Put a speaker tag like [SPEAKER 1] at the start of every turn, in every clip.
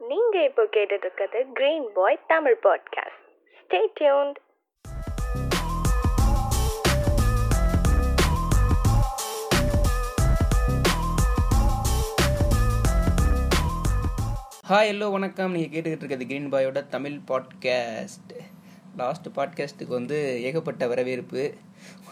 [SPEAKER 1] நீங்க இப்போ கேட்டுட்டு இருக்கிறது green boy Tamil podcast stay tuned
[SPEAKER 2] hi hello வணக்கம். நீங்கள் கேட்டுக்கிட்டு இருக்கிறது கிரீன் பாயோட தமிழ் பாட்காஸ்ட் லாஸ்ட் பாட்காஸ்ட்டுக்கு வந்து ஏகப்பட்ட வரவேற்பு.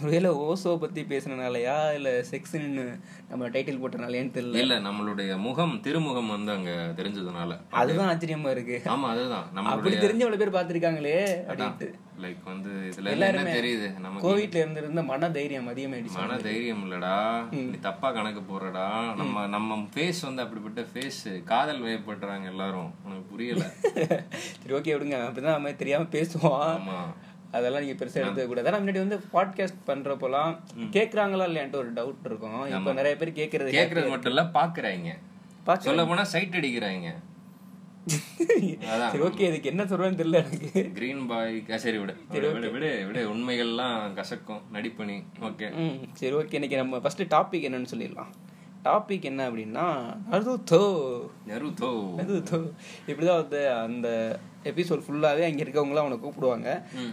[SPEAKER 2] ஒருவேளை ஓசோ பற்றி பேசுனனாலயா? இல்லை செக்ஸ்ன்னு நம்ம டைட்டில் போட்டனாலயான்னு தெரியல.
[SPEAKER 3] இல்ல நம்மளுடைய முகம் திருமுகம் வந்து அங்க தெரிஞ்சதுனால.
[SPEAKER 2] அதுதான் ஆச்சரியமா இருக்கு.
[SPEAKER 3] ஆமா அதுதான்.
[SPEAKER 2] அப்படி
[SPEAKER 3] நம்மளுடைய
[SPEAKER 2] தெரிஞ்ச அவ்வளோ பேர் பார்த்துருக்காங்களே அப்படின்ட்டு.
[SPEAKER 3] லைக் வந்து இதுல இருந்து
[SPEAKER 2] எல்லாருமே
[SPEAKER 3] தெரியுது? நமக்கு
[SPEAKER 2] கோவிட்ல இருந்திருந்த மன தைரியம் அதிகமாயிடுச்சு.
[SPEAKER 3] மன தைரியம் இல்லடா நீ தப்பா கணக்கு போடுறடா. நம்ம நம்ம ஃபேஸ் வந்து அப்படிப்பட்ட ஃபேஸ் காதல் வயப்படுறாங்க எல்லாரும். உனக்கு புரியல?
[SPEAKER 2] சரி ஓகே விடுங்க. அப்படிதான் நம்ம தெரியாம பேசுவோம்.
[SPEAKER 3] ஆமா.
[SPEAKER 2] அதெல்லாம் நீங்க பெருசா எடுத்துக்க கூடாது ஆனா முன்னாடி வந்து பாட்காஸ்ட் பண்றப்போலாம் கேக்குறாங்களா இல்லையான்ட்டு ஒரு டவுட் இருக்கும். இப்போ நிறைய பேர் கேக்குறது
[SPEAKER 3] கேக்குறது மட்டும் இல்ல பாக்குறாங்க.
[SPEAKER 2] பாக்க-
[SPEAKER 3] சொல்ல போனா சைட் அடிக்கிறாங்க
[SPEAKER 2] சரி ஓகே இதுக்கு என்ன சொல்றேன்னு தெரியல எனக்கு.
[SPEAKER 3] கிரீன் பாய் சரி விடு. விடு விடு விடு. உண்மைகள்லாம் கசக்கும் நடிப்பணி ஓகே
[SPEAKER 2] சரி ஓகே இன்னைக்கு நம்ம ஃபர்ஸ்ட் டாபிக் என்னன்னு சொல்லிடலாம். டாபிக் என்ன அப்படின்னா நருதோ
[SPEAKER 3] நருதோ
[SPEAKER 2] நருதோ இப்படிதான் வந்து அந்த எபிசோட் ஃபுல்லாவே அங்க இருக்கவங்களாம் அவனை கூப்பிடுவாங்க.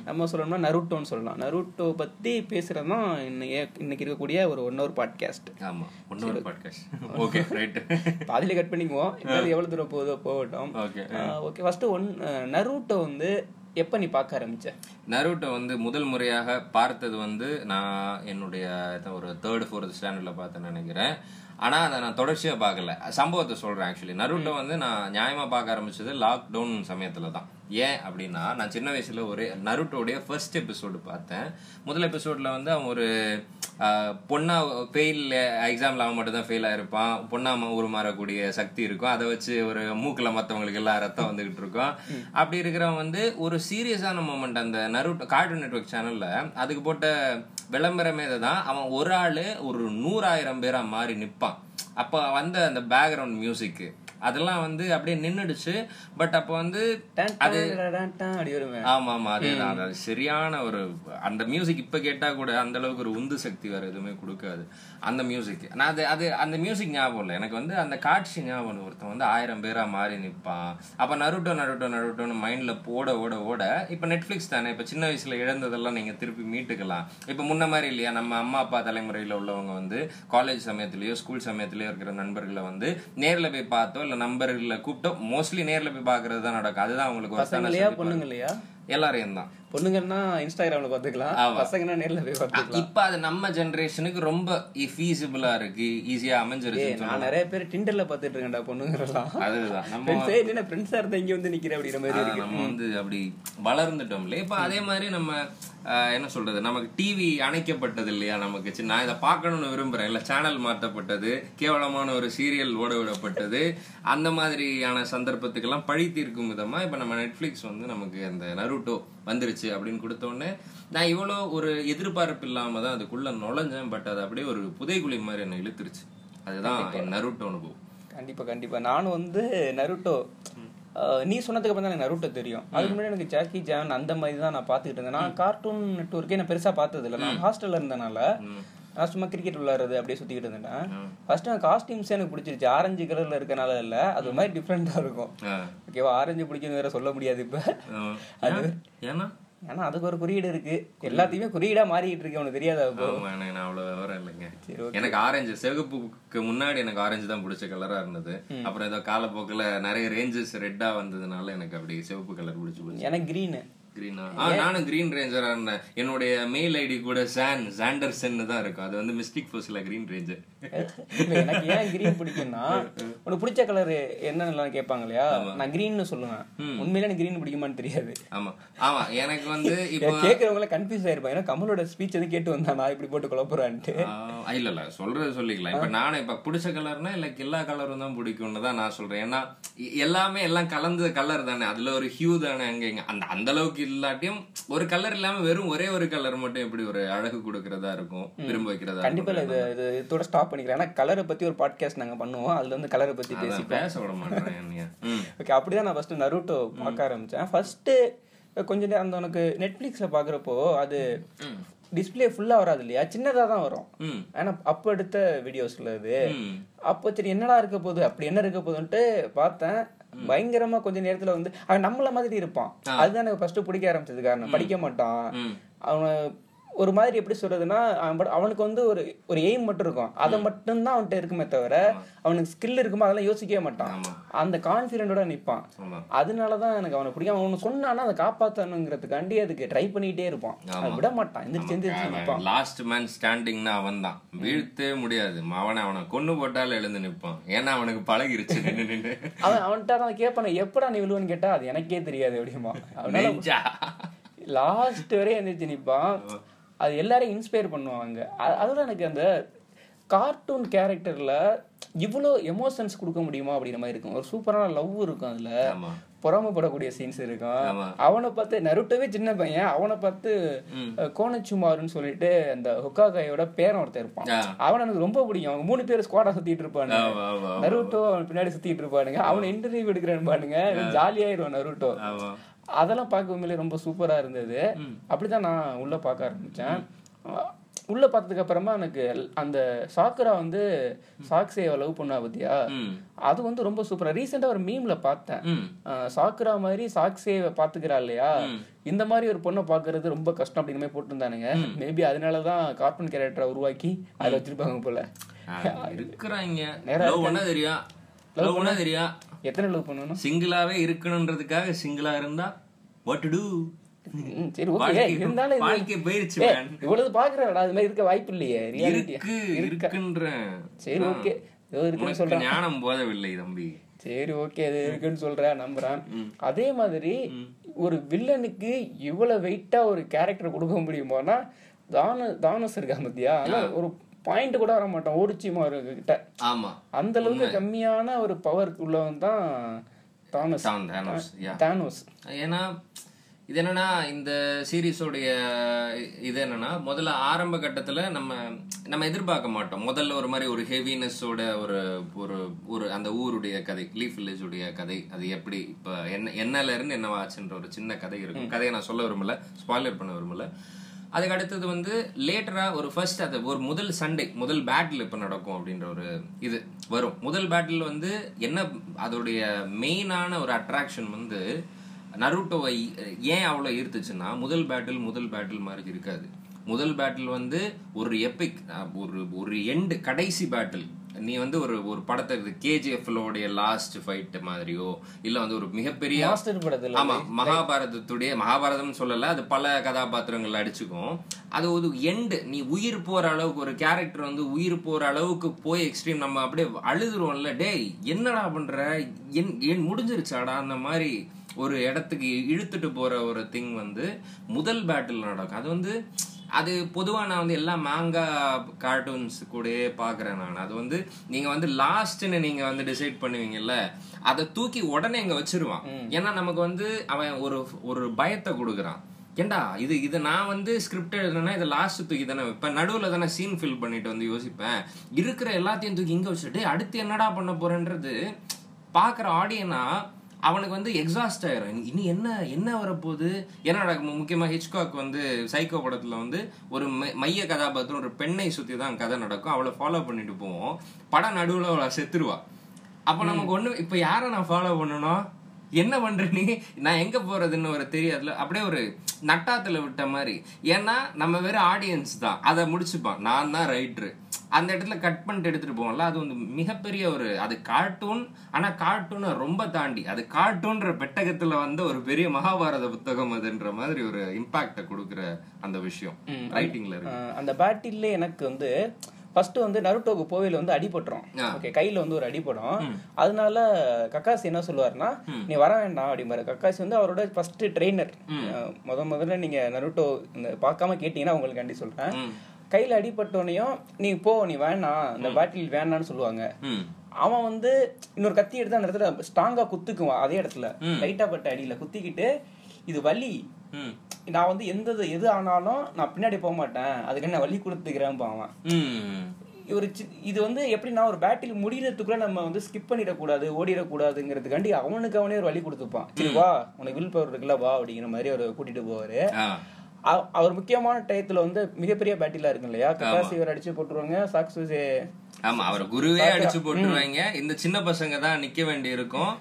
[SPEAKER 2] நம்ம சொல்லணும்னா நருட்டோன்னு சொல்லலாம். நருட்டோ பத்தி பேசுறது தான் இன்னைக்கு இருக்கக்கூடிய ஒரு ஒன் ஹவர் பாட்காஸ்ட்
[SPEAKER 3] ஆமா இன்னொரு பாட்காஸ்ட் ஓகே ரைட்
[SPEAKER 2] பாதியில கட் பண்ணிக்குவோம். இப்போ எவ்வளவு தூரம் போகுதோ போகட்டும்.
[SPEAKER 3] Okay
[SPEAKER 2] okay first one Naruto வந்து எப்ப நீ பார்க்க ஆரம்பிச்ச?
[SPEAKER 3] நருட்டோ வந்து முதல் முறையாக பார்த்தது வந்து நான் என்னுடைய ஒரு தேர்ட் ஃபோர்த் ஸ்டாண்டர்ட்ல பார்த்தேன்னு நினைக்கிறேன். ஆனா அதை நான் தொடர்ச்சியா பார்க்கல. சம்பவத்தை சொல்றேன் ஆக்சுவலி நருட்டோ வந்து நான் நியாயமா பார்க்க ஆரம்பிச்சது லாக்டவுன் சமயத்துல தான். ஏன் அப்படின்னா நான் சின்ன வயசுல ஒரு நருட்டோடைய ஃபர்ஸ்ட் எபிசோடு பார்த்தேன். முதல் எபிசோட்ல வந்து அவன் ஒரு பொண்ணா ஃபெயில் எக்ஸாம்ல அவன் மட்டும் தான் ஃபெயில் ஆயிருப்பான். பொண்ணா ம- உருமாறக்கூடிய சக்தி இருக்கும். அதை வச்சு ஒரு மூக்கில் மற்றவங்களுக்கு எல்லாம் ரத்தம் வந்துகிட்டு இருக்கும். அப்படி இருக்கிறவன் வந்து ஒரு சீரியஸான மூமெண்ட் அந்த நரு கார்ட்டூன் நெட்வொர்க் சேனல்ல அதுக்கு போட்ட விளம்பரமே தான் அவன் ஒரு ஆள் ஒரு நூறாயிரம் பேராக மாறி நிற்பான் அப்போ வந்த அந்த பேக்ரவுண்ட் மியூசிக்கு அதெல்லாம் வந்து அப்படியே நின்னுடுச்சு. பட் அப்ப வந்து அது ஆமா ஆமா அதேதான். அது சரியான ஒரு அந்த மியூசிக் இப்ப கேட்டா கூட அந்த அளவுக்கு ஒரு உந்து சக்தி வேற எதுவுமே கொடுக்காது. அந்த மியூசிக் நான் அது அது அந்த மியூசிக் ஞாபகம் இல்லை. எனக்கு வந்து அந்த காட்சி ஞாபகம். ஒருத்தன் வந்து ஆயிரம் பேரா மாறி நிப்பான். அப்ப நருட்டோ நருட்டோ நருட்டோன்னு மைண்ட்ல போட ஓட ஓட இப்ப நெட்ஃபிளிக்ஸ் தானே. இப்ப சின்ன வயசுல இழந்ததெல்லாம் நீங்க திருப்பி மீட்டுக்கலாம். இப்ப முன்ன மாதிரி இல்லையா? நம்ம அம்மா அப்பா தலைமுறையில உள்ளவங்க வந்து காலேஜ் சமயத்திலயோ ஸ்கூல் சமயத்திலயோ இருக்கிற நண்பர்களை வந்து நேர்ல போய் பார்த்தோ இல்ல நண்பர்களை கூப்பிட்டோ மோஸ்ட்லி நேர்ல போய் பாக்குறது தான் நடக்கும். அதுதான் அவங்களுக்கு ஒரு
[SPEAKER 2] பொண்ணுங்க இல்லையா
[SPEAKER 3] எல்லாரையும் தான்
[SPEAKER 2] பொண்ணுங்கன்னா இன்ஸ்டாகிராம்ல பாத்துக்கலாம் பசங்கன்னா நேர்ல போய் பார்த்துக்கலாம்.
[SPEAKER 3] இப்ப அது நம்ம ஜெனரேஷனுக்கு ரொம்ப ஃபீசிபிளா இருக்கு ஈஸியா அமைஞ்சிருச்சு
[SPEAKER 2] நான் நிறைய பேர் டிண்டர்ல பாத்துட்டு இருக்கேன்டா பொண்ணுங்கலாம்
[SPEAKER 3] அதுதான். நம்ம
[SPEAKER 2] என்ன ஃப்ரெண்ட்ஸா இருந்தா இங்க வந்து நிக்கிற அப்படிங்கிற மாதிரி
[SPEAKER 3] நம்ம வந்து அப்படி வளர்ந்துட்டோம்ல. இப்ப அதே மாதிரி நம்ம என்ன சொல்றது? நமக்கு டிவி அணைக்கப்பட்டது இல்லையா நமக்கு? சின்ன நான் இதை பார்க்கணும்னு விரும்புறேன். இல்ல சேனல் மாற்றப்பட்டது கேவலமான ஒரு சீரியல் ஓட விடப்பட்டது அந்த மாதிரியான சந்தர்ப்பத்துக்கெல்லாம் பழி தீர்க்கும் விதமா இப்ப நம்ம நெட்ஃபிளிக்ஸ் வந்து நமக்கு அந்த நருட்டோ வந்துருச்சு அப்படின்னு கொடுத்த உடனே நான் இவ்வளோ ஒரு எதிர்பார்ப்பு இல்லாம தான் அதுக்குள்ள நுழைஞ்சேன். பட் அது அப்படியே ஒரு புதைகுழி மாதிரி என்னை இழுத்துருச்சு. அதுதான் என் நருட்டோ அனுபவம்.
[SPEAKER 2] கண்டிப்பா கண்டிப்பா. நானும் வந்து நருட்டோ நீ சொன்னதுக்கு அப்புறம் தான் எனக்கு நருட்டோ தெரியும். அதுக்கு முன்னாடி எனக்கு ஜாக்கி ஜான் அந்த மாதிரி தான் நான் பார்த்துக்கிட்டு இருந்தேன். நான் கார்ட்டூன் நெட்ஒர்க்கே நான் பெருசா பார்த்தது இல்லை நான் ஹாஸ்டல்ல இருந்தனால நான் சும்மா கிரிக்கெட் விளையாடுறது அப்படியே சுத்திக்கிட்டு இருந்தேன். ஃபர்ஸ்ட் அந்த காஸ்டியூம்ஸ் எனக்கு பிடிச்சிருச்சு. ஆரஞ்சு கலர்ல இருக்கனால இல்ல. அது ஒரு மாதிரி டிஃப்ரெண்டா இருக்கும். ஓகேவா? ஆரஞ்சு பிடிக்கும் வேற சொல்ல முடியாது இப்ப.
[SPEAKER 3] ஏன்? ஏன்னா?
[SPEAKER 2] ஏன்னா அதுக்கு ஒரு குறியீடு இருக்கு. எல்லாத்தையுமே குறியீடா மாறிக்கிட்டு இருக்கு உனக்கு தெரியாதா
[SPEAKER 3] எனக்கு நான் அவ்வளவு விவரம் இல்லைங்க. எனக்கு ஆரஞ்சு சிவப்புக்கு முன்னாடி எனக்கு ஆரஞ்சு தான் பிடிச்ச கலரா இருந்தது. அப்புறம் ஏதோ காலப்போக்குல நிறைய ரேஞ்சஸ் ரெட்டா வந்ததுனால எனக்கு அப்படி சிவப்பு கலர் பிடிச்சு
[SPEAKER 2] எனக்கு கிரீனு
[SPEAKER 3] கிரீனா ஆ? நானும் கிரீன் ரேஞ்சரா இருந்தேன். என்னுடைய மெயில் ஐடி கூட சான் சாண்டர்சன் தான் இருக்கும் அது வந்து மிஸ்டிக் ஃபோர்ஸ்ல கிரீன் ரேஞ்சர்
[SPEAKER 2] எனக்கு ஏன் கிரீன் பிடிக்கும்னா உனக்கு பிடிச்ச கலர் என்னன்னு கேட்பாங்க இல்லையா? நான் கிரீன்னு சொல்லுவேன். உண்மையில எனக்கு கிரீன் பிடிக்குமான்னு தெரியாது.
[SPEAKER 3] ஆமா. ஆமா எனக்கு வந்து இப்போ
[SPEAKER 2] கேட்கறவங்கள கன்ஃபியூஸ் ஆயிருப்பாங்க ஏன்னா கமலோட ஸ்பீச் வந்து கேட்டு வந்தா நான் இப்படி போட்டு குழப்புறான்ட்டு.
[SPEAKER 3] இல்ல இல்ல சொல்றது சொல்லிக்கலாம். இப்ப நானும் இப்ப பிடிச்ச கலர்னா இல்ல எல்லா கலரும் தான் பிடிக்கும்னு தான் நான் சொல்றேன். ஏன்னா எல்லாமே எல்லாம் கலந்த கலர் தானே. அதுல ஒரு ஹியூ தானே அங்க இங்க. அந்த அந்த அளவுக்கு இல்லாட்டியும் ஒரு கலர் இல்லாம வெறும் ஒரே ஒரு கலர் மட்டும் எப்படி ஒரு அழகு கொடுக்கறதா இருக்கும்? விரும்ப வைக்கிறதா
[SPEAKER 2] கண்டிப்பா இது இது இதோட ஸ்டாப் பண்ணிக்கிறேன் ஏன்னா கலரை பத்தி ஒரு பாட்காஸ்ட் நாங்க பண்ணுவோம். அதுல வந்து கலரை பத்தி பேசி
[SPEAKER 3] பேச விட மாட்டேன்
[SPEAKER 2] ஓகே அப்படிதான் நான் ஃபர்ஸ்ட் நருட்டோ பார்க்க ஆரம்பிச்சேன். ஃபர்ஸ்ட் கொஞ்ச நேரம் அந்த உனக்கு நெட்ஃபிளிக்ஸ்ல பாக்குறப்போ அது டிஸ்ப்ளே ஃபுல்லா வராது இல்லையா? சின்னதா தான் வரும். ஏன்னா அப்ப எடுத்த வீடியோஸ்ல இது.
[SPEAKER 3] ம்.
[SPEAKER 2] அப்போ சரி என்னடா இருக்க போகுது? அப்படி என்ன இருக்க போகுதுன்ட்டு பார்த்தேன். பயங்கரமா கொஞ்ச நேரத்துல வந்து அவன் நம்மள மாதிரி இருப்பான். அதுதான் எனக்கு ஃபர்ஸ்ட் பிடிக்க ஆரம்பிச்சது. காரணம். படிக்க மாட்டான். அவன் ஒரு மாதிரி எப்படி சொல்றதுன்னா அவனுக்கு வந்து ஒரு ஒரு எய்ம் மட்டும் இருக்கும். அதை மட்டும்தான் அவன்கிட்ட இருக்குமே தவிர அவனுக்கு ஸ்கில் இருக்குமோ அதெல்லாம் யோசிக்கவே மாட்டான். அந்த கான்ஃபிடென்ட்டோட நிப்பான்.
[SPEAKER 3] ஆமா.
[SPEAKER 2] அதனாலதான் எனக்கு அவனை பிடிக்கும். அவன் ஒண்ணு சொன்னானா அதை காப்பாத்தணுங்கிறதுக்காண்டி அதுக்கு ட்ரை பண்ணிட்டே இருப்பான். அதை விட மாட்டான். எந்திரிச்சு எந்திரிச்சு நிப்பான்.
[SPEAKER 3] லாஸ்ட் மேன் ஸ்டாண்டிங்னா அவன் தான் வீழ்த்தவே முடியாது. அவனை அவனை கொண்டு போட்டாலும் எழுந்து நிப்பான் ஏன்னா அவனுக்கு பழகிருச்சு.
[SPEAKER 2] அவன் அவன்கிட்ட தான் கேட்பான எப்படா நீ விழுவன்னு கேட்டா அது எனக்கே தெரியாது அப்படிமா. லாஸ்ட் வரையும் எந்திரிச்சு நிப்பான். அது எல்லாரையும் இன்ஸ்பயர் பண்ணுவாங்க. அ- அதுதான் எனக்கு அந்த கார்ட்டூன் கேரக்டர்ல இவ்வளோ எமோஷன்ஸ் கொடுக்க முடியுமா அப்படிங்கிற மாதிரி இருக்கும். ஒரு சூப்பரான லவ் இருக்கும் அதுல. பொறாமப்படக்கூடிய சீன்ஸ் இருக்கும். அவனை பார்த்து நருட்டோவே சின்ன பையன் அவனை பார்த்து அஹ், கோனச்சுமாருன்னு சொல்லிட்டு அந்த ஹொக்காகாயோட பேரன் ஒருத்தன் இருப்பான். அவன் எனக்கு ரொம்ப பிடிக்கும். அவங்க மூணு பேர் ஸ்குவாடா சுத்திட்டு இருப்பானுங்க. நருட்டோ அவன் பின்னாடி சுத்திட்டு இருப்பானுங்க. அவனை இன்டர்வியூ எடுக்கிறேன்னு பாருங்க ஜாலியாயிருவான் நருட்டோ. அதெல்லாம் பார்க்க உண்மையிலே ரொம்ப சூப்பரா இருந்தது. அப்படிதான் நான் உள்ள பார்க்க ஆரம்பிச்சேன். அஹ் உள்ள பார்த்ததுக்கு அப்புறமா எனக்கு அந்த சாக்குரா வந்து சாக்ஸேவை லவ் பண்ணா பத்தியா? அது வந்து ரொம்ப சூப்பரா. ரீசெண்டா ஒரு மீம்ல பார்த்தேன். சாக்குரா மாதிரி சாக்ஸேவை பாத்துக்கிறா இல்லையா? இந்த மாதிரி ஒரு பொண்ணை பாக்குறது ரொம்ப கஷ்டம் அப்படிங்கிற மாதிரி போட்டிருந்தானுங்க. மேபி அதனாலதான் கார்ட்டூன் கேரக்டரை உருவாக்கி அதை வச்சிருப்பாங்க போல.
[SPEAKER 3] இருக்கிறாங்க. லவ் பண்ணா தெரியும். லவ் பண்ணா தெரியும்.
[SPEAKER 2] எத்தனை லவ் பண்ணணும்?
[SPEAKER 3] சிங்கிளாவே இருக்கணும்ன்றதுக்காக சிங்கிளா இருந்தா வாட் டு டு
[SPEAKER 2] சரி ஓகே இருந்தாலும்
[SPEAKER 3] வாழ்க்கை போயிருச்சு.
[SPEAKER 2] இவ்வளவு பாக்குறடா அது மாதிரி இருக்க வாய்ப்பு இல்லையே ரியாலிட்டி
[SPEAKER 3] இருக்கு இருக்குன்றேன்.
[SPEAKER 2] சரி ஓகே ஏதோ இருக்குன்னு சொல்றேன்
[SPEAKER 3] ஞானம் போதவில்லை தம்பி.
[SPEAKER 2] சரி ஓகே அது இருக்குன்னு சொல்றேன் நம்புறேன். அதே மாதிரி ஒரு வில்லனுக்கு இவ்வளவு வெயிட்டா ஒரு கேரக்டர் கொடுக்க முடியுமானா தான தானஸ் இருக்கா பத்தியா? ஒரு பாயிண்ட் கூட வர மாட்டான் ஓடிச்சிமா கிட்ட.
[SPEAKER 3] ஆமா.
[SPEAKER 2] அந்த அளவுக்கு கம்மியான ஒரு பவர் உள்ளவன் தான் தானஸ்.
[SPEAKER 3] தான் Thanos, yeah.
[SPEAKER 2] தானோஸ்.
[SPEAKER 3] ஏன்னா இது என்னன்னா இந்த சீரிஸோடைய இது என்னன்னா முதல்ல ஆரம்ப கட்டத்துல நம்ம நம்ம எதிர்பார்க்க மாட்டோம். முதல்ல ஒரு மாதிரி ஒரு ஹெவினஸோட ஒரு ஒரு ஒரு அந்த ஊருடைய கதை லீஃப் வில்லேஜ் உடைய கதை அது எப்படி இப்ப என்ன என்னல இருந்து என்னவாச்சுன்ற ஒரு சின்ன கதை இருக்கும். கதையை நான் சொல்ல விரும்பல ஸ்பாய்லர் பண்ண விரும்பல. அதுக்கு அடுத்தது வந்து லேட்டராக ஒரு ஃபர்ஸ்ட் அது ஒரு முதல் சண்டே முதல் பேட்டில் இப்போ நடக்கும் அப்படின்ற ஒரு இது வரும். முதல் பேட்டில் வந்து என்ன அதோடைய மெயினான ஒரு அட்ராக்ஷன் வந்து நருட்டோவை ஏன் அவ்வளோ ஈர்த்துச்சுன்னா முதல் பேட்டில் முதல் பேட்டில் மாதிரி இருக்காது. முதல் பேட்டில் வந்து ஒரு எபிக் ஒரு ஒரு எண்டு கடைசி பேட்டில் நீ வந்து ஒரு ஒரு படத்தை கேஜிஎஃப்லோடைய லாஸ்ட் ஃபைட் மாதிரியோ இல்ல வந்து ஒரு மிகப்பெரிய ஆமா மகாபாரதத்துடைய மகாபாரதம் சொல்லல அது பல கதாபாத்திரங்கள் அடிச்சுக்கும். அது ஒரு எண்டு நீ உயிர் போற அளவுக்கு ஒரு கேரக்டர் வந்து உயிர் போற அளவுக்கு போய் எக்ஸ்ட்ரீம் நம்ம அப்படியே அழுதுருவோம்ல. டேய் என்னடா பண்ற? என் முடிஞ்சிருச்சாடா? அந்த மாதிரி ஒரு இடத்துக்கு இழுத்துட்டு போற ஒரு திங் வந்து முதல் பேட்டில் நடக்கும். அது வந்து அது பொதுவா நான் வந்து எல்லா மாங்கா கார்ட்டூன்ஸ் கூடயே பாக்குறேன் நான். அது வந்து நீங்க வந்து லாஸ்ட்னு நீங்க வந்து டிசைட் பண்ணுவீங்கல்ல அதை தூக்கி உடனே இங்க வச்சிருவான். ஏன்னா நமக்கு வந்து அவன் ஒரு ஒரு பயத்தை கொடுக்குறான். ஏண்டா இது இது நான் வந்து ஸ்கிரிப்ட் எழுதுனா இதை லாஸ்ட் தூக்கி தானே வைப்பேன். நடுவில் தானே சீன் ஃபில் பண்ணிட்டு வந்து யோசிப்பேன். இருக்கிற எல்லாத்தையும் தூக்கி இங்க வச்சுட்டு அடுத்து என்னடா பண்ண போறேன்றது? பாக்குற ஆடியனா அவனுக்கு வந்து எக்ஸாஸ்ட் ஆயிரும். இனி என்ன என்ன வரப்போகுது? என்ன நடக்கும் முக்கியமா ஹிச்காக் வந்து சைக்கோ படத்துல வந்து ஒரு மைய கதாபாத்திரம் ஒரு பெண்ணை சுத்தி தான் கதை நடக்கும். அவளை ஃபாலோ பண்ணிட்டு போவோம். படம் நடுவுல அவளை செத்துருவா. அப்ப நமக்கு ஒண்ணு இப்ப யார நான் ஃபாலோ பண்ணணும்? என்ன பண்ற நீ? நான் எங்க போறதுன்னு ஒரு தெரியாதுல. அப்படியே ஒரு நட்டாத்துல விட்ட மாதிரி. ஏன்னா நம்ம வெறும் ஆடியன்ஸ் தான். அதை முடிச்சுப்பான். நான் தான் ரைட்ரு அந்த இடத்துல கட் பண்ணிட்டு எடுத்துட்டு போவோம்ல அது வந்து மிகப்பெரிய ஒரு அது கார்ட்டூன் ஆனா கார்ட்டூனை ரொம்ப தாண்டி அது கார்ட்டூன்ற பெட்டகத்துல வந்து ஒரு பெரிய மகாபாரத புத்தகம் அதுன்ற மாதிரி ஒரு இம்பாக்ட கொடுக்குற அந்த விஷயம் ரைட்டிங்ல இருக்கு.
[SPEAKER 2] அந்த பேட்டில்ல எனக்கு வந்து ஃபர்ஸ்ட் வந்து நருட்டோக்கு போவையில வந்து அடிபட்டுரும். ஓகே கையில வந்து ஒரு அடிபடும். அதனால கக்காசி என்ன சொல்லுவாருன்னா நீ வர வேண்டாம் அப்படிம்பாரு. கக்காசி வந்து அவரோட ஃபர்ஸ்ட் ட்ரெயினர் முத முதல்ல நீங்க நருட்டோ இந்த பார்க்காம கேட்டீங்கன்னா உங்களுக்கு கண்டி சொல்றேன். கையில அடிபட்டோனையும் நீ போ நீ வேணாம் இந்த பேட்டில் வேணாம்னு சொல்லுவாங்க. அவன் வந்து இன்னொரு கத்தி எடுத்து அந்த இடத்துல ஸ்ட்ராங்கா குத்துக்குவான் அதே இடத்துல. லைட்டா பட்ட அடியில குத்திக்கிட்டு இது வலி. நான் வந்து எந்த எது ஆனாலும் நான் பின்னாடி போக மாட்டேன். அதுக்கு என்ன வலி கொடுத்துக்கிறேன் அவன். ஒரு இது வந்து எப்படின்னா ஒரு பேட்டில் முடியறதுக்குள்ள நம்ம வந்து ஸ்கிப் பண்ணிடக்கூடாது ஓடிடக்கூடாதுங்கிறதுக்காண்டி அவனுக்கு அவனே ஒரு வழி கொடுத்துப்பான். சரி வா உனக்கு வில் பவர் இருக்குல்ல வா அப்படிங்கிற மாதிரி அவர் கூட்டிட்டு போவாரு. அவர் முக்கியமான டயத்துல வந்து மிகப்பெரிய பேட்டிலா இருக்கும் இல்லையா? கக்காசி இவர் அடிச்சு போட்டுருவாங்க சாக்ஸு
[SPEAKER 3] ஆமா அவர் குருவே அடிச்சு போட்டுருவாங்க. இந்த சின்ன பசங்க தான் நிக்க வேண்டி இருக்கும்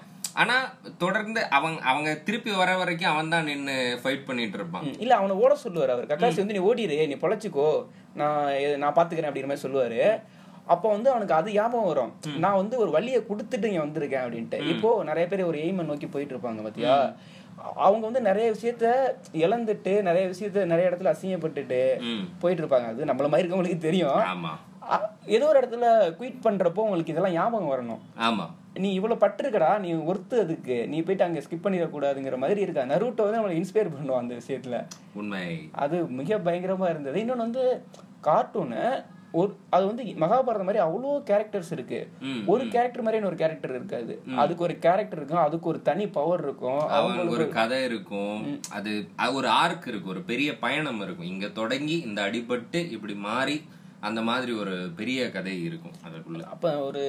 [SPEAKER 3] ஆனா தொடர்ந்து அவங்க அவங்க திருப்பி வர வரைக்கும் அவன் தான் நின்னு ஃபைட் பண்ணிட்டு இருப்பான்.
[SPEAKER 2] இல்ல அவனை ஓட சொல்லுவாரு அவர். கக்காசி வந்து நீ ஓடிடு நீ பொழைச்சிக்கோ. நான் நான் பாத்துக்கிறேன் அப்படிங்கிற மாதிரி சொல்லுவாரு. அப்போ வந்து அவனுக்கு அது ஞாபகம் வரும். நான் வந்து ஒரு வழியை கொடுத்துட்டு இங்க வந்திருக்கேன் அப்படின்ட்டு. இப்போ நிறைய பேர் ஒரு எய்மை நோக்கி போயிட்டு இருப்பாங்க பாத்தியா? அவங்க வந்து நிறைய விஷயத்த இழந்துட்டு நிறைய விஷயத்த நிறைய இடத்துல அசிங்கப்பட்டுட்டு. போயிட்டு இருப்பாங்க அது நம்மள மாதிரி இருக்கவங்களுக்கு தெரியும். ஏதோ ஒரு இடத்துல குயிட் பண்றப்போ உங்களுக்கு இதெல்லாம் ஞாபகம் வரணும்.
[SPEAKER 3] ஆமா.
[SPEAKER 2] நீ இவ்வளவு பட்டிருக்கடா நீ ஒர்த்து அதுக்கு. நீ போயிட்டு அங்க ஸ்கிப் பண்ணிடக்கூடாதுங்கிற மாதிரி இருக்கா? நருட்டோ வந்து நம்மளை இன்ஸ்பயர் பண்ணுவான் அந்த விஷயத்துல.
[SPEAKER 3] உண்மை.
[SPEAKER 2] அது மிக பயங்கரமா இருந்தது. இன்னொன்னு வந்து கார்ட்டூனு ஒரு அது வந்து மகாபாரதம் மாதிரி அவ்வளோ கேரக்டர்ஸ் இருக்கு. ஒரு கேரக்டர் மாதிரி இன்னொரு கேரக்டர் இருக்காது. அதுக்கு ஒரு கேரக்டர் இருக்கும் அதுக்கு ஒரு தனி பவர் இருக்கும்.
[SPEAKER 3] அவங்களுக்கு ஒரு கதை இருக்கும். அது அது ஒரு ஆர்க் இருக்கும் ஒரு பெரிய பயணம் இருக்கும். இங்க தொடங்கி இந்த அடிபட்டு இப்படி மாறி அந்த மாதிரி ஒரு பெரிய கதை இருக்கும் அதுக்குள்ள.
[SPEAKER 2] அப்ப ஒரு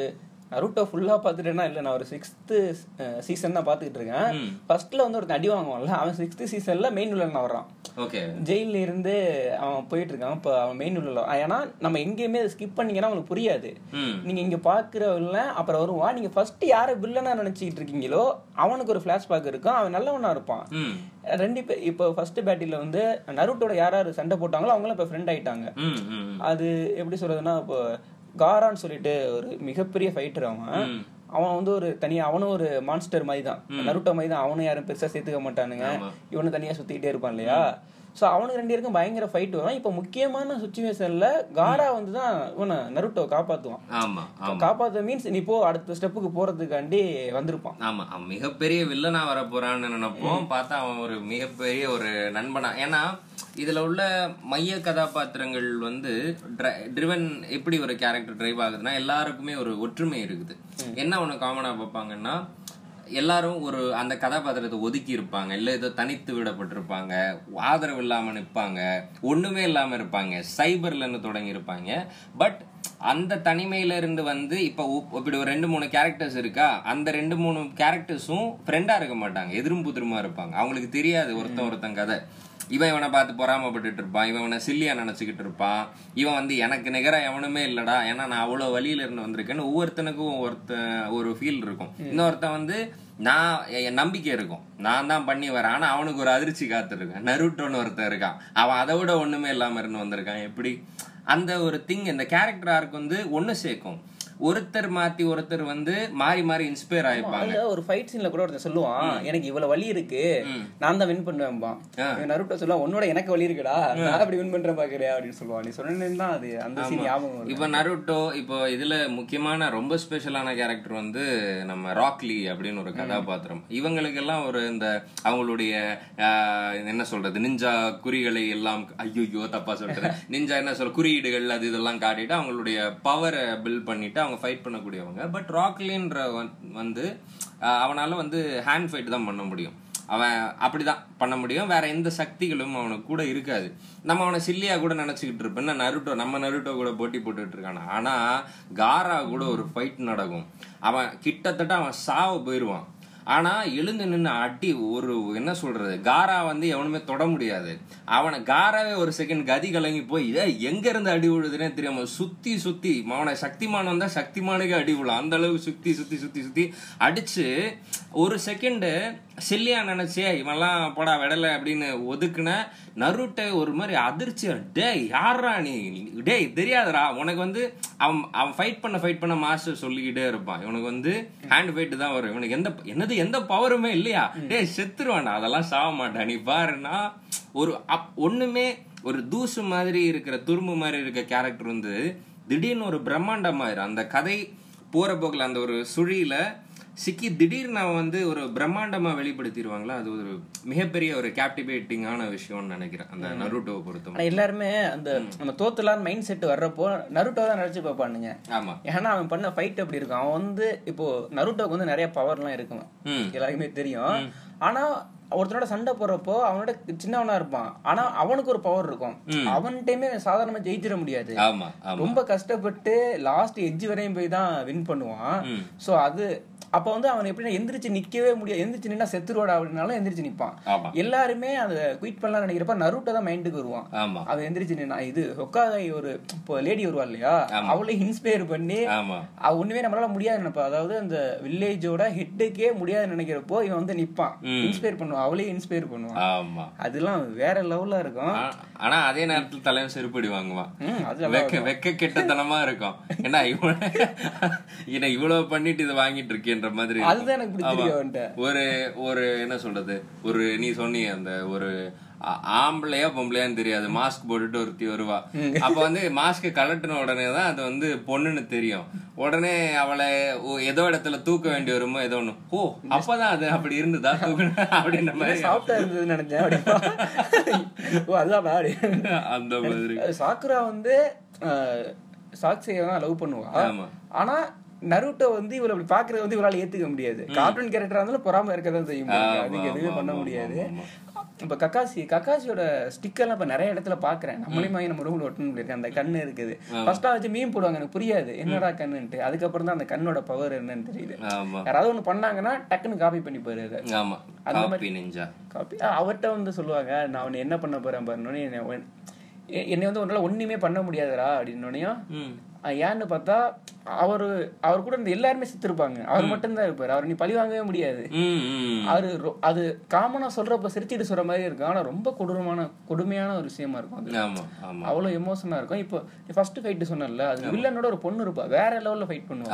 [SPEAKER 2] நருட்டோ ஃபுல்லா பாத்துட்டேன்னா இல்ல நான் ஒரு சிக்ஸ்த்து சீசன் தான் பாத்துக்கிட்டு இருக்கேன். ஃபர்ஸ்ட்ல வந்து ஒரு அடி வாங்குவான்ல அவன் சிக்ஸ்த் சீசன்ல மெயின் வில்லன் வர்றான்.
[SPEAKER 3] ஓகே.
[SPEAKER 2] ஜெயில இருந்து அவன் போயிட்டு இருக்கான் இப்போ அவன் மெயின் உள்ள ஏன்னா நம்ம எங்கேயுமே ஸ்கிப் பண்ணீங்கன்னா அவங்களுக்கு புரியாது. நீங்க இங்க வில்லன் அப்புறம் வருவான் நீங்க ஃபர்ஸ்ட் யாரை வில்லனா நினைச்சிட்டு இருக்கீங்களோ அவனுக்கு ஒரு ஃபிளாஷ்பேக் இருக்கும். அவன் நல்லவனா இருப்பான். ரெண்டு பேர் இப்போ ஃபர்ஸ்ட் பேட்டில வந்து நருட்டோட யார் யார் சண்டை போட்டாங்களோ அவங்களும் இப்போ ஃப்ரெண்ட் ஆயிட்டாங்க. அது எப்படி சொல்றதுன்னா இப்போ காரான்னு சொல்லிட்டு ஒரு மிகப்பெரிய ஃபைட்டர் அவன். அவன் வந்து ஒரு தனியா அவனும் ஒரு மான்ஸ்டர் மாதிரி தான் நருட்டோ மாதிரி தான் அவனும் யாரும் பெருசா சேர்த்துக்க மாட்டானுங்க.
[SPEAKER 3] ஆமா.
[SPEAKER 2] இவனு தனியா சுத்திக்கிட்டே இருப்பான் இல்லையா? சோ அவனுக்கு ரெண்டு பேருக்கும் பயங்கர ஃபைட் வரும். இப்போ முக்கியமான சுச்சுவேஷன்ல காரா வந்து தான் இவனை நருட்டோ காப்பாத்துவான்.
[SPEAKER 3] ஆமா ஆமா.
[SPEAKER 2] காப்பாத்த மீன்ஸ் நீ போ அடுத்த ஸ்டெப்புக்கு போறதுக்காண்டி வந்திருப்பான்.
[SPEAKER 3] ஆமா அவன் மிகப்பெரிய வில்லனா வர போறான்னு நினைப்போம் பார்த்தா அவன் ஒரு மிகப்பெரிய ஒரு நண்பனா. ஏன்னா இதுல உள்ள மைய கதாபாத்திரங்கள் வந்து ட்ரிவன் எப்படி ஒரு கேரக்டர் டிரைவ் ஆகுதுன்னா எல்லாருக்குமே ஒரு ஒற்றுமை இருக்குது. என்ன ஒண்ணு காமனா பார்ப்பாங்கன்னா எல்லாரும் ஒரு அந்த கதாபாத்திரத்தை ஒதுக்கி இருப்பாங்க இல்ல ஏதோ தனித்து விடப்பட்டிருப்பாங்க ஆதரவு இல்லாம நிற்பாங்க ஒண்ணுமே இல்லாம இருப்பாங்க சைபர்லன்னு தொடங்கி இருப்பாங்க பட் அந்த தனிமையில இருந்து வந்து இப்ப இப்படி ஒரு ரெண்டு மூணு கேரக்டர்ஸ் இருக்கா அந்த ரெண்டு மூணு கேரக்டர்ஸும் ஃப்ரெண்டா இருக்க மாட்டாங்க எதிரும் புதிருமா இருப்பாங்க. அவங்களுக்கு தெரியாது ஒருத்தன் ஒருத்தன் கதை. இவன் இவனை பார்த்து பொறாமப்பட்டுட்டு இருப்பான். இவன் இவனை சில்லியா நினைச்சுக்கிட்டு இருப்பான். இவன் வந்து எனக்கு நிகரா எவனுமே இல்லடா. ஏன்னா நான் அவ்வளவு வழியில இருந்து வந்திருக்கேன்னு ஒவ்வொருத்தனுக்கும் ஒருத்தன் ஒரு ஃபீல் இருக்கும். இன்னொருத்தன் வந்து நான் என் நம்பிக்கை இருக்கும். நான் தான் பண்ணி வரேன் ஆனா அவனுக்கு ஒரு அதிர்ச்சி காத்திருக்கேன் நருட்டோன்னு ஒருத்தன் இருக்கான். அவன் அதை விட ஒண்ணுமே இல்லாம இருந்து வந்திருக்கான். எப்படி? அந்த ஒரு திங் இந்த கேரக்டர் ஆர்க் வந்து ஒண்ணு சேர்க்கும். ஒருத்தர் மாத்தி ஒருத்தர் வந்து மாறி மாறி இன்ஸ்பயர் ஆயிருப்பாங்க.
[SPEAKER 2] ஒரு ஃபைட் சீன்ல கூட ஒருத்தன் சொல்லுவான் எனக்கு இவ்வளவு வலி இருக்கு நான் தான் வின் பண்ணுவேன்பான். நருட்டோ சொல்லுவான் உன்னோட எனக்கு வலி இருக்குடா நான் அப்படி வின் பண்றேன் பாக்குறியா? அப்படின்னு சொல்லுவான். நீ சொன்னேன்னு அது அந்த சீன் ஞாபகம்
[SPEAKER 3] இப்ப நருட்டோ இப்போ இதுல முக்கியமான ரொம்ப ஸ்பெஷலான கேரக்டர் வந்து நம்ம ராக்லி அப்படின்னு ஒரு கதாபாத்திரம். இவங்களுக்கெல்லாம் ஒரு இந்த அவங்களுடைய என்ன சொல்றது நிஞ்சா குறிகளை எல்லாம் ஐயோ தப்பா சொல்றேன் நிஞ்சா என்ன சொல்ற குறியீடுகள் அது இதெல்லாம் காட்டிட்டு அவங்களுடைய பவரை பில்ட் பண்ணிட்டு அவங்க ஃபைட் பண்ணக்கூடியவங்க. பட் ராக்லின்ற வந்து அவனால் வந்து ஹேண்ட் ஃபைட் தான் பண்ண முடியும். அவன் அப்படிதான் பண்ண முடியும். வேற எந்த சக்திகளும் அவனுக்கு கூட இருக்காது. நம்ம அவனை சில்லியா கூட நினைச்சுக்கிட்டு இருப்பேன் என்ன நருட்டோ நம்ம நருட்டோ கூட போட்டி போட்டுட்டு இருக்கான? ஆனால் காரா கூட ஒரு ஃபைட் நடக்கும். அவன் கிட்டத்தட்ட அவன் சாவ போயிடுவான் ஆனா எழுந்து நின்று அடி ஒரு என்ன சொல்றது காரா வந்து எவனுமே தொட முடியாது. அவனை காராவே ஒரு செகண்ட் கதி கலங்கி போய் "ஏய், எங்க இருந்து அடி விழுதுன்னே தெரியாம சுத்தி சுத்தி அவனை சக்திமான் வந்தா சக்திமானுக்கே அடி விழும். அந்த அளவுக்கு சுத்தி சுத்தி சுத்தி சுத்தி அடிச்சு ஒரு செகண்ட் சில்லியா நினைச்சே இவெல்லாம் போடா விடல அப்படின்னு ஒதுக்குன நருட்டை ஒரு மாதிரி அதிர்ச்சியா டேய் யாரா நீ? டேய் தெரியாதுடா. உனக்கு வந்து அவன் அவன் ஃபைட் பண்ண ஃபைட் பண்ண மாஸ்டர் சொல்லிக்கிட்டே இருப்பான். இவனுக்கு வந்து ஹேண்ட் ஃபைட் தான் வரும். இவனுக்கு எந்த என்னது எந்த பவருமே இல்லையா? டேய் செத்துருவான்டா. அதெல்லாம் சாக மாட்டான். நீ பாருன்னா ஒரு அப்- ஒண்ணுமே ஒரு தூசு மாதிரி இருக்கிற துரும்பு மாதிரி இருக்க கேரக்டர் வந்து திடீர்னு ஒரு பிரம்மாண்டமாயிரும் அந்த கதை போற போக்குல அந்த ஒரு சுழியில சிக்கி திடீர்னு அவன் வந்து ஒரு பிரம்மாண்டமா வெளிப்படுத்திடுவாங்களா? அது ஒரு மிகப்பெரிய ஒரு கேப்டிவேட்டிங்கான விஷயம்னு நினைக்கிறேன் அந்த நருட்டோவை பொறுத்தவரை.
[SPEAKER 2] ஆனா எல்லாருமே அந்த நம்ம தோத்துலான்னு மைண்ட் செட் வர்றப்போ நருட்டோ தான் நினைச்சு பார்ப்பானுங்க.
[SPEAKER 3] ஆமா.
[SPEAKER 2] ஏன்னா அவன் பண்ண ஃபைட் அப்படி இருக்கும். அவன் வந்து இப்போ நருட்டோக்கு வந்து நிறைய பவர்லாம் இருக்கும். எல்லாருக்குமே தெரியும். ஆனா ஒருத்தனோட சண்டை போடுறப்போ அவனோட சின்னவனா இருப்பான். ஆனா அவனுக்கு ஒரு பவர் இருக்கும். அவன்கிட்டயுமே சாதாரணமா ஜெயிச்சிட முடியாது. ரொம்ப கஷ்டப்பட்டு லாஸ்ட் எட்ஜ் வரையும் போய் தான் வின் பண்ணுவான். சோ அது அப்ப வந்து அவன் எப்படின்னா எந்திரிச்சு நிக்கவே முடியாது. எந்திரிச்சு நின்னா செத்துருவாடா அப்படின்னாலும் எந்திரிச்சு நிப்பான்.
[SPEAKER 3] ஆமா.
[SPEAKER 2] எல்லாருமே அதை குயிட் பண்ணலாம் நினைக்கிறப்ப நருட்டோ தான் மைண்டுக்கு வருவான். அவன் எந்திரிச்சு நின்னா இது ஹொக்காகை ஒரு இப்போ லேடி வருவா இல்லையா? அவளை இன்ஸ்பயர் பண்ணி அவ ஒண்ணுமே நம்மளால முடியாது நினைப்பா. அதாவது அந்த வில்லேஜோட ஹெட்டுக்கே முடியாது நினைக்கிறப்போ இவன் வந்து நிப்பான். இன்ஸ்பயர் பண்ணுவான். அவளே இன்ஸ்பயர் பண்ணுவான். அதெல்லாம் வேற லெவல்ல இருக்கும்.
[SPEAKER 3] ஆனா அதே நேரத்துல தலைவன் செருப்படி வாங்குவான். வெக்க வெக்க கெட்டத்தனமா இருக்கும். ஏன்னா இவன் இவ்வளவு பண்ணிட்டு இதை வாங்கிட்டு இருக்கேன்ற மாதிரி.
[SPEAKER 2] அதுதான் எனக்கு பிடிச்சிருக்கு
[SPEAKER 3] ஒரு ஒரு என்ன சொல்றது? ஒரு நீ சொன்னீங்க அந்த ஒரு ஆம்பளையா பொம்பளையான்னு தெரியாது. மாஸ்க் போட்டுட்டு ஒருத்தி வருவா. அப்ப வந்து மாஸ்க் கலட்டின உடனே தான் அது வந்து பொண்ணுன்னு தெரியும். உடனே அவளை ஏதோ இடத்துல தூக்க வேண்டி வருமோ ஏதோ ஒண்ணு. ஓ அப்பதான் அது அப்படி இருந்ததா? தூக்கணும் அப்படின்ற மாதிரி.
[SPEAKER 2] சாஃப்டா இருந்ததுன்னு நினைச்சேன் ஓ அப்படி.
[SPEAKER 3] அந்த மாதிரி.
[SPEAKER 2] சாக்குரா வந்து சாக்ஸியை தான் லவ் பண்ணுவா.
[SPEAKER 3] ஆமா.
[SPEAKER 2] ஆனா நருட்டோ வந்து இவளை அப்படி பாக்குறது வந்து இவளால ஏத்துக்க முடியாது. கார்ட்டூன் கேரக்டரா இருந்தாலும் பொறாம இருக்கதான் முடியும் அதுக்கு எதுவுமே பண்ண முடியாது. இப்ப கக்காசி கக்காசியோட ஸ்டிக்கர் எல்லாம் இப்ப நிறைய இடத்துல பாக்குறேன் நம்மளையும் வாங்கி நம்ம ரூம்ல ஒட்டணும் இருக்கு அந்த கண்ணு இருக்குது. ஃபர்ஸ்டா வச்சு மீன் போடுவாங்க எனக்கு புரியாது. என்னடா கண்ணுன்ட்டு. அதுக்கப்புறம் தான் அந்த கண்ணோட பவர் என்னன்னு தெரியுது யாராவது ஒண்ணு பண்ணாங்கன்னா டக்குன்னு காப்பி பண்ணி
[SPEAKER 3] ஆமா. காப்பி நெஞ்சா
[SPEAKER 2] காப்பி அவர்கிட்ட வந்து சொல்லுவாங்க நான் அவனை என்ன பண்ண போறேன் பாருன்னு. என்னை வந்து உன்னால ஒண்ணுமே பண்ண முடியாதுடா அப்படின்னோடனையும் ஏன்னு பார்த்தா அவரு அவர் கூட இந்த எல்லாருமே செத்துருப்பாங்க. அவர் மட்டும்தான் இருப்பாரு. அவர் நீ பழி வாங்கவே முடியாது. அவரு அது காமனா சொல்றப்ப சிரிச்சிட்டு சொல்ற மாதிரி இருக்கும். ஆனா ரொம்ப கொடூரமான கொடுமையான ஒரு விஷயமா இருக்கும் அது. அவ்வளவு எமோஷனா இருக்கும். இப்போ ஃபர்ஸ்ட் ஃபைட் சொன்னல அது வில்லனோட ஒரு பொண்ணு இருப்பா. வேற லெவல்ல ஃபைட் பண்ணுவாங்க.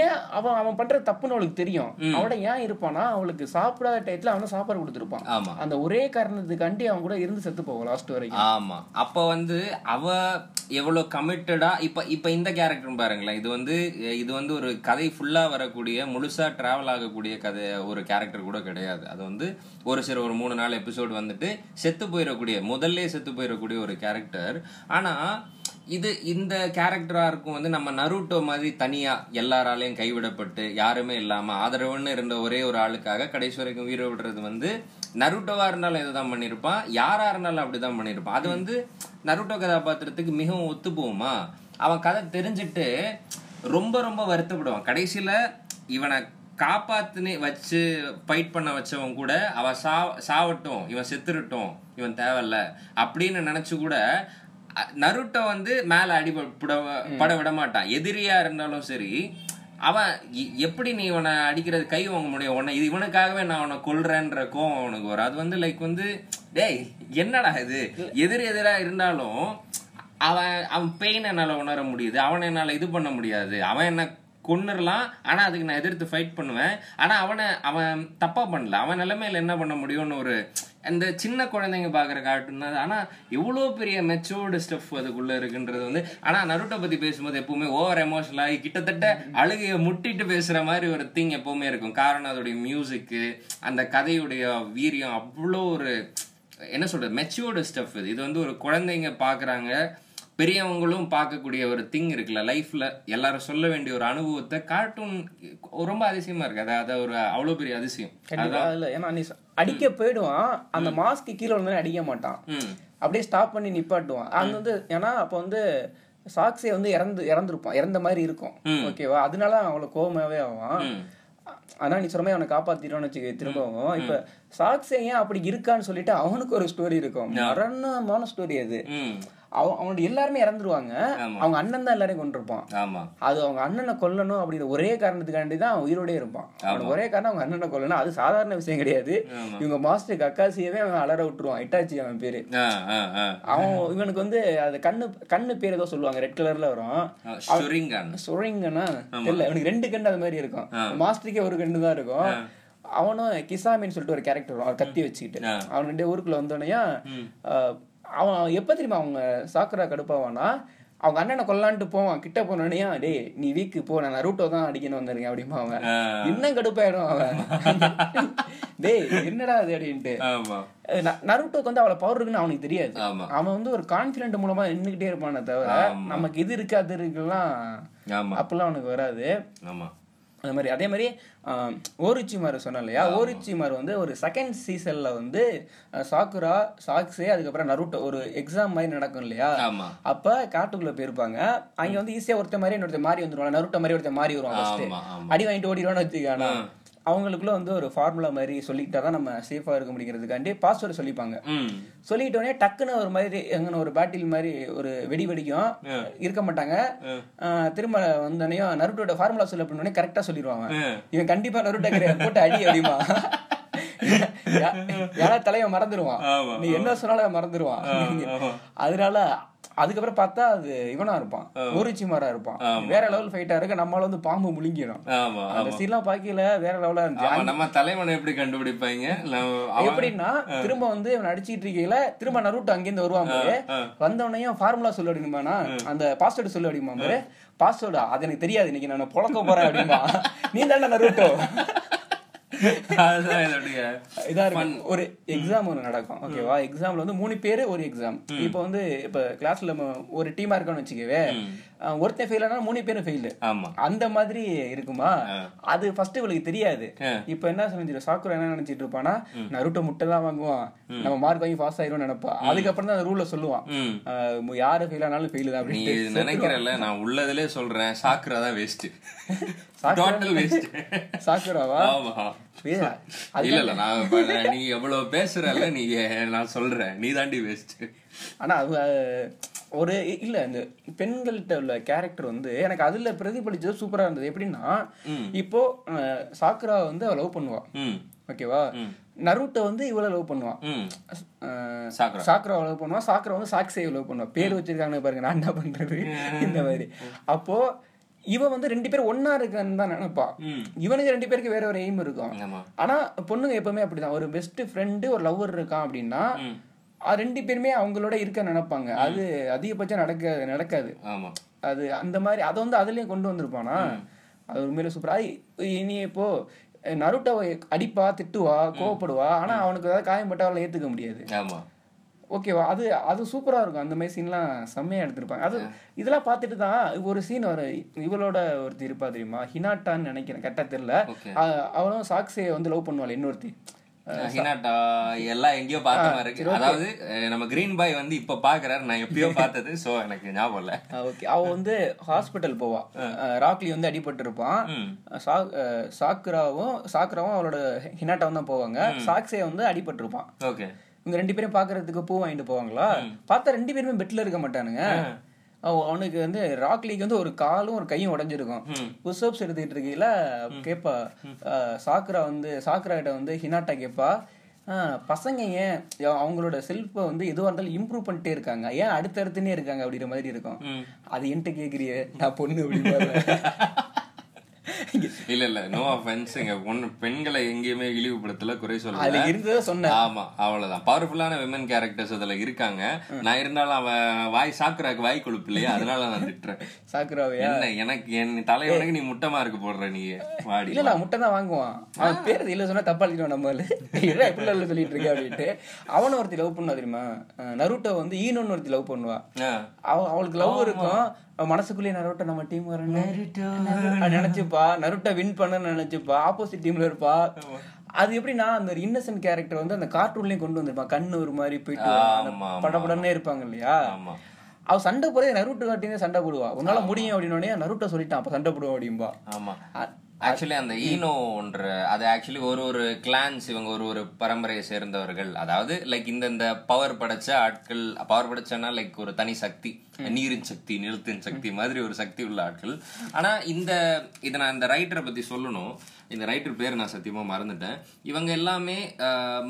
[SPEAKER 2] ஏன் அவன் அவன் பண்ற தப்புன்னு அவளுக்கு தெரியும். அவட ஏன் இருப்பானா அவளுக்கு சாப்பிடாத டயத்துல அவன் சாப்பாடு கொடுத்துருப்பான்
[SPEAKER 3] ஆமா.
[SPEAKER 2] அந்த ஒரே காரணத்துக்காண்டி அவன் கூட இருந்து செத்து போவான் லாஸ்ட் வரைக்கும்.
[SPEAKER 3] ஆமா. அப்ப வந்து அவ எவ்வளவு கமிட்டடா இப்ப இப்ப இந்த கேரக்டர் பாருங்களேன். இது வந்து இது வந்து ஒரு கதை ஃபுல்லா வரக்கூடிய முழுசா டிராவல் ஆகக்கூடிய கதை ஒரு கேரக்டர் கூட கிடையாது. அது வந்து ஒரு சில ஒரு மூணு நாலு எபிசோடு வந்துட்டு செத்து போயிடக்கூடிய முதல்ல செத்து போயிடக்கூடிய ஒரு கேரக்டர் ஆனா இது இந்த கேரக்டரா இருக்கும் வந்து நம்ம நருட்டோ மாதிரி தனியா எல்லாராலையும் கைவிடப்பட்டு யாருமே இல்லாம ஆதரவுன்னு இருந்த ஒரே ஒரு ஆளுக்காக கடைசி வரைக்கும் உயிரை விடுறது வந்து நருட்டோவா இருந்தாலும் இதுதான் பண்ணியிருப்பான் யாரா இருந்தாலும் அப்படிதான் பண்ணியிருப்பான் அது வந்து நருட்டோ கதாபாத்திரத்துக்கு மிகவும் ஒத்து போகுமா அவன் கதை தெரிஞ்சுட்டு ரொம்ப ரொம்ப வருத்தப்படுவான். கடைசியில இவனை காப்பாத்துனே வச்சு ஃபைட் பண்ண வச்சவன் கூட அவன் சா சாவட்டும் இவன் செத்துருட்டும் இவன் தேவையில்ல அப்படின்னு நினைச்சு கூட நருட்டோ வந்து மேல அடிபட பட விட மாட்டான் எதிரியா இருந்தாலும் சரி அவன் எப்படி நீ இவனை அடிக்கிறது கை வாங்க முடியும்? உன்னை இது இவனுக்காகவே நான் அவனை கொல்றேன்ற கோவம் அவனுக்கு வரும். அது வந்து லைக் வந்து டேய் என்னடா இது? எதிர் எதிரா இருந்தாலும் அவன் அவன் பெயின் என்னால உணர முடியுது. அவனை என்னால இது பண்ண முடியாது. அவன் என்ன கொன்னுடலாம் ஆனால் அதுக்கு நான் எதிர்த்து ஃபைட் பண்ணுவேன். ஆனால் அவனை அவன் தப்பாக பண்ணல. அவன் நிலைமையில் என்ன பண்ண முடியும்னு ஒரு அந்த சின்ன குழந்தைங்க பார்க்குற கார்ட்டூன் தான். ஆனால் எவ்வளவு பெரிய மெச்சோர்டு ஸ்டெஃப் அதுக்குள்ளே இருக்குன்றது வந்து ஆனால் நருட்டை பற்றி பேசும்போது எப்பவுமே ஓவர் எமோஷனல் ஆகி கிட்டத்தட்ட அழுகையை முட்டிட்டு பேசுகிற மாதிரி ஒரு திங் எப்போவுமே இருக்கும். காரணம் அதோடைய மியூசிக்கு அந்த கதையுடைய வீரியம் அவ்வளோ ஒரு என்ன சொல்கிறது மெச்சூர்டு ஸ்டெஃப் இது. இது வந்து ஒரு குழந்தைங்க பார்க்குறாங்க. பெரியவங்களும் பார்க்கக்கூடிய ஒரு திங் இருக்குல்ல லைஃப்ல எல்லாரும் சொல்ல வேண்டிய ஒரு அனுபவத்தை கார்ட்டூன் ரொம்ப அதிசயமா இருக்கு. அது அது ஒரு அவ்வளவு பெரிய அதிசயம்.
[SPEAKER 2] இல்ல ஏன்னா நீ அடிக்க போயிடுவான் அந்த மாஸ்க் கீழே வந்து அடிக்க மாட்டான். அப்படியே ஸ்டாப் பண்ணி நிப்பாட்டுவான். அங்க வந்து ஏன்னா அப்ப வந்து சாக்ஸே வந்து இறந்து இறந்துருப்பான். இறந்த மாதிரி இருக்கும். ஓகேவா அதனால அவ்வளவு கோவமாவே ஆவான்.
[SPEAKER 3] ம்.
[SPEAKER 2] ஆனா நீ சொன்ன அவனை காப்பாத்திட்டோம்னு வச்சுக்க திரும்பவும். இப்ப சாக்ஸே ஏன் அப்படி இருக்கான்னு சொல்லிட்டு அவனுக்கு ஒரு ஸ்டோரி இருக்கும். மரணமான ஸ்டோரி அது. அவன் அவனோட எல்லாருமே இறந்துருவாங்க. அவங்க அண்ணன் தான் எல்லாரையும் கொண்டிருப்பான்
[SPEAKER 3] ஆமா.
[SPEAKER 2] அது அவங்க அண்ணனை கொல்லணும் அப்படிங்கிற ஒரே காரணத்துக்காண்டி தான் அவன் உயிரோடே இருப்பான். அவனுக்கு ஒரே காரணம் அவங்க அண்ணனை கொல்லணும். அது சாதாரண விஷயம் கிடையாது. இவங்க மாஸ்டர் கக்காசியவே அவன் அலற விட்டுருவான். இட்டாச்சி அவன் பேரு. அவன் இவனுக்கு வந்து அது கண்ணு கண்ணு பேர் ஏதோ சொல்லுவாங்க. ரெட் கலர்ல வரும். சுரங்கனா. தெரியல. இவனுக்கு ரெண்டு கண்ணு அது மாதிரி இருக்கும். மாஸ்டருக்கே ஒரு கண்ணு தான் இருக்கும். அவனும் கிசாமின்னு சொல்லிட்டு ஒரு கேரக்டர் வரும். கத்தி வச்சுக்கிட்டு. அவன் ரெண்டே ஊருக்குள்ள வந்தோடனே அவன் எப்ப தெரியுமா அவங்க சாக்குரா கடுப்பாவானா அவங்க அண்ணனை கொல்லான்ட்டு போவான் கிட்ட போனோடனே டேய் நீ வீக்கு போ நான் நருட்டோ தான் அடிக்கணும் வந்திருக்கேன் அப்படிமா அவன். இன்னும் கடுப்பாயிடும் அவன். டேய் என்னடா அது அப்படின்ட்டு. நருட்டோக்கு வந்து அவ்வளவு பவர் இருக்குன்னு அவனுக்கு தெரியாது. அவன் வந்து ஒரு கான்பிடென்ட் மூலமா நின்னுகிட்டே இருப்பானே தவிர. நமக்கு இது இருக்கு அது இருக்குலாம் அப்பெல்லாம் அவனுக்கு வராது.
[SPEAKER 3] ஆமா.
[SPEAKER 2] அந்த மாதிரி. அதே மாதிரி ஓரிச்சிமார் சொன்னேன் இல்லையா? ஓரிச்சிமார் வந்து ஒரு செகண்ட் சீசன்ல வந்து சாக்குரா சாக்ஸே அதுக்கப்புறம் நருட்டோ ஒரு எக்ஸாம் மாதிரி நடக்கும் இல்லையா? அப்ப காட்டுக்குள்ள போயிருப்பாங்க. அங்க வந்து ஈஸியா ஒருத்த மாதிரி இன்னொருத்த மாறி வந்துருவாங்க நருட்டோ மாதிரி ஒருத்த மாறி வருவாங்க அடி வாங்கிட்டு ஓடிடுவான்னு வச்சுக்கானா அவங்களுக்குள்ள வந்து ஒரு ஃபார்முலா மாதிரி சொல்லிக்கிட்டா தான் நம்ம சேஃபா இருக்க முடிக்கிறதுக்காண்டி பாஸ்வேர்டு சொல்லிப்பாங்க. சொல்லிட்டோடனே டக்குன்னு ஒரு மாதிரி எங்கன ஒரு பேட்டில் மாதிரி ஒரு வெடி வெடிக்கும். இருக்க மாட்டாங்க. திரும்ப வந்தோடனையும் நருட்டோட ஃபார்முலா சொல்லு அப்படின்னே கரெக்டா சொல்லிடுவாங்க இவன் கண்டிப்பா நருட்டோ கிடையாது போட்டு அடி அப்படிமா யாரா தலைவன் மறந்துடுவான் நீ என்ன சொன்னாலும் மறந்துடுவான் அதனால அதுக்கப்புறம் பார்த்தா அது இவனா இருப்பான். ஓரிச்சிமாரா இருப்பான். வேற லெவல் ஃபைட்டா இருக்கு நம்மளால வந்து பாம்பு முழுங்கிடும் அந்த சீன்லாம் பாக்கல வேற லெவலா இருந்துச்சு.
[SPEAKER 3] நம்ம தலைவனை எப்படி கண்டுபிடிப்பாங்க?
[SPEAKER 2] எப்படின்னா திரும்ப வந்து இவன் அடிச்சிட்டு இருக்கையில திரும்ப நருட்டோ அங்கிருந்து வருவான் பாரு. வந்தவனையும் ஃபார்முலா சொல்ல அப்படிமானா அந்த பாஸ்வேர்டு சொல்ல பாரு? பாஸ்வேர்டு அது எனக்கு தெரியாது. இன்னைக்கு நான் பொழக்க போறேன் அப்படிமா நீ தானே நருட்டோ? இதா இருக்கும் ஒரு எக்ஸாம் ஒன்று நடக்கும். ஓகேவா எக்ஸாம்ல வந்து மூணு பேரு ஒரு எக்ஸாம் இப்போ வந்து இப்போ கிளாஸ்ல ஒரு டீமா இருக்கோம்னு வச்சுக்கவே ஒருத்தன் ஃபெயில் ஆனா மூணு பேரும் ஃபெயில் அந்த மாதிரி இருக்குமா? அது ஃபர்ஸ்ட் இவளுக்கு தெரியாது. இப்போ என்ன செஞ்சிரு சாக்குரா என்ன நினைச்சிட்டு இருப்பானா நருட்டோ முட்டை தான் வாங்குவான் நம்ம மார்க் வாங்கி பாஸ் ஆயிரும் நினைப்பா. அதுக்கப்புறம் தான் ரூல்ல சொல்லுவான். யாரு ஃபெயில் ஆனாலும் ஃபெயில் தான் அப்படின்னு
[SPEAKER 3] இது நினைக்கிறல்ல நான் உள்ளதுலே சொல்றேன் சாக்குரா தான் வேஸ்ட் டோட்டல் வேஸ்ட்
[SPEAKER 2] சாக்குராவா
[SPEAKER 3] ஆமா. இல்ல இல்ல நான் நீ எவ்வளவு பேசுறல்ல நீ நான் சொல்றேன். நீ தாண்டி வேஸ்ட்
[SPEAKER 2] ஆனா அது ஒரு இல்ல இந்த பெண்கள்கிட்ட உள்ள கேரக்டர் வந்து எனக்கு அதுல பிரதிபலிச்சது சூப்பரா இருந்தது. எப்படின்னா இப்போ சாக்குரா வந்து அவ லவ் பண்ணுவா. ஓகேவா நருட்டோ வந்து இவளை லவ் பண்ணுவான்.
[SPEAKER 3] சாக்குரா
[SPEAKER 2] லவ் பண்ணுவா. சாக்குரா வந்து சாக்ஸே லவ் பண்ணுவா. பேர் வச்சிருக்காங்க பாருங்க நான் என்ன பண்றது? இந்த மாதிரி. அப்போ இவன் வந்து ரெண்டு பேரும் ஒன்னா இருக்கான்னு தான் நினைப்பா. இவனுக்கு ரெண்டு பேருக்கு வேற ஒரு எய்ம் இருக்கும். ஆனா பொண்ணுங்க எப்பவுமே அப்படிதான். ஒரு பெஸ்ட் ஃப்ரெண்டு ஒரு லவ்வர் இருக்கான் அப்படின்னா அது ரெண்டு பேருமே அவங்களோட இருக்க நினைப்பாங்க. அது அதிகபட்சம் நடக்க நடக்காது. அது அந்த மாதிரி அதை வந்து அதுலயும் கொண்டு வந்திருப்பானா? அது உண்மையில சூப்பரா இனி இப்போ நருட்டோவை அடிப்பா திட்டுவா கோவப்படுவா ஆனா அவனுக்கு ஏதாவது காயம்பட்டா அவளை ஏத்துக்க முடியாது.
[SPEAKER 3] ஆமா.
[SPEAKER 2] ஓகேவா அது அது சூப்பரா இருக்கும். அந்த மாதிரி சீன்லாம் செம்மையா எடுத்திருப்பாங்க. அது இதெல்லாம் பார்த்துட்டு தான் ஒரு சீன் வர இவளோட ஒருத்தி இருப்பா தெரியுமா? ஹினாட்டான்னு நினைக்கிறேன். கரெக்டா தெரியல.
[SPEAKER 3] Okay.
[SPEAKER 2] அ- அவளும் சாக்ஸே வந்து லவ் பண்ணுவாள் இன்னொருத்தி.
[SPEAKER 3] ஹினாட்டா எல்லாம் எங்கேயோ பார்த்த மாதிரி இருக்கு. அதாவது நம்ம கிரீன் பாய் வந்து இப்ப பாக்குறாரு நான் எப்பயோ பார்த்தது. சோ எனக்கு ஞாபகம் இல்ல.
[SPEAKER 2] ஓகே அவ வந்து ஹாஸ்பிட்டல் போவா. ராக்லி வந்து அடிபட்டு இருப்பான் சா- அஹ் சாக்குராவும் சாக்குராவும் அவளோட ஹினாட்டாவும் தான் போவாங்க. சாக்ஸே வந்து அடிபட்டு இருப்பான்
[SPEAKER 3] ஓகே
[SPEAKER 2] இவங்க ரெண்டு பேரும் பாக்குறதுக்கு பூ வாங்கிட்டு போவாங்களா? பார்த்தா ரெண்டு பேருமே பெட்ல இருக்க மாட்டானுங்க. அவ- அவனுக்கு வந்து ராக்லிக்கு வந்து ஒரு காலும் ஒரு கையும் உடைஞ்சிருக்கும். புஷ்அப்ஸ் எடுத்துக்கிட்டு இருக்கையில கேப்பா. அஹ் சாக்குரா வந்து சாக்குரா கிட்ட வந்து ஹினாட்டா கேப்பா. "ஆஹ், பசங்க ஏன் அவங்களோட செல்ஃபை வந்து எதுவாக இருந்தாலும் இம்ப்ரூவ் பண்ணிட்டே இருக்காங்க. ஏன் அடுத்தடுத்துனே இருக்காங்க அப்படிங்கிற மாதிரி இருக்கும். அது என்கிட்ட கேக்குறியே நான் பொண்ணு அப்படி
[SPEAKER 3] இல்ல இல்ல நோ அஃபென்ஸ் இங்க பொண்ணு பெண்களை எங்கேயுமே இழிவுபடுத்தல குறை
[SPEAKER 2] அதுல
[SPEAKER 3] சொல்லல
[SPEAKER 2] இருந்ததை சொன்னேன்.
[SPEAKER 3] ஆமா அவ்வளவுதான். பவர்ஃபுல்லான விமன் கேரக்டர்ஸ் அதுல இருக்காங்க. நான் இருந்தாலும் அவன் வாய் சாக்குறாக்கு வாய் கொழுப்பு இல்லையா? அதனால நான் திட்டுறேன்.
[SPEAKER 2] சாக்குராவையா
[SPEAKER 3] என்ன எனக்கு என் தலைவனுக்கு நீ முட்டை மார்க் போடுற நீ? வாடி.
[SPEAKER 2] இல்ல முட்டை தான் வாங்குவான். அவன் பேர் இல்ல சொன்னா தப்பா எழுதிடுவான் நம்ம இல்ல எப்படி இல்ல சொல்லிட்டு இருக்க அப்படின்ட்டு. அவனை ஒருத்தி லவ் பண்ணுவா தெரியுமா? நருட்டோ வந்து ஈனோன்னு ஒருத்தி லவ் பண்ணுவா. அவ அவளுக்கு லவ் இருக்கும். அவ மனசுக்குள்ளேயே நருட்டோ நம்ம டீம் நினைச்சுப்பா நருட்டோ வின் பண்ண நினைச்சுப்பா ஆப்போசிட் டீம்ல இருப்பா. அது எப்படின்னா அந்த இன்னசென்ட் கேரக்டர் வந்து அந்த கார்ட்டூன்லயும் கொண்டு வந்திருப்பான் கண்ணு ஒரு மாதிரி போயிட்டு படபடன்னே இருப்பாங்க இல்லையா?
[SPEAKER 3] ஆமா.
[SPEAKER 2] அவ சண்டை போறதே நருட்டோ காட்டினே சண்டை போடுவா. உன்னால முடியும் அப்படின்னோடனே நருட்டோ சொல்லிட்டான் அப்ப சண்டை போடுவோம் அப்படின்பா
[SPEAKER 3] ஆமா. ஆக்சுவலி அந்த ஈனோன்ற அது ஆக்சுவலி ஒரு ஒரு கிளான்ஸ் இவங்க ஒரு ஒரு பரம்பரையை சேர்ந்தவர்கள். அதாவது லைக் இந்த இந்த பவர் படைச்ச ஆட்கள் பவர் படைச்சனா லைக் ஒரு தனி சக்தி நீரின் சக்தி நிலத்தின் சக்தி மாதிரி ஒரு சக்தி உள்ள ஆட்கள். ஆனா இந்த இதை நான் இந்த ரைட்டரை பத்தி சொல்லணும். இந்த ரைட்டர் பேர் நான் சத்தியமாக மறந்துட்டேன். இவங்க எல்லாமே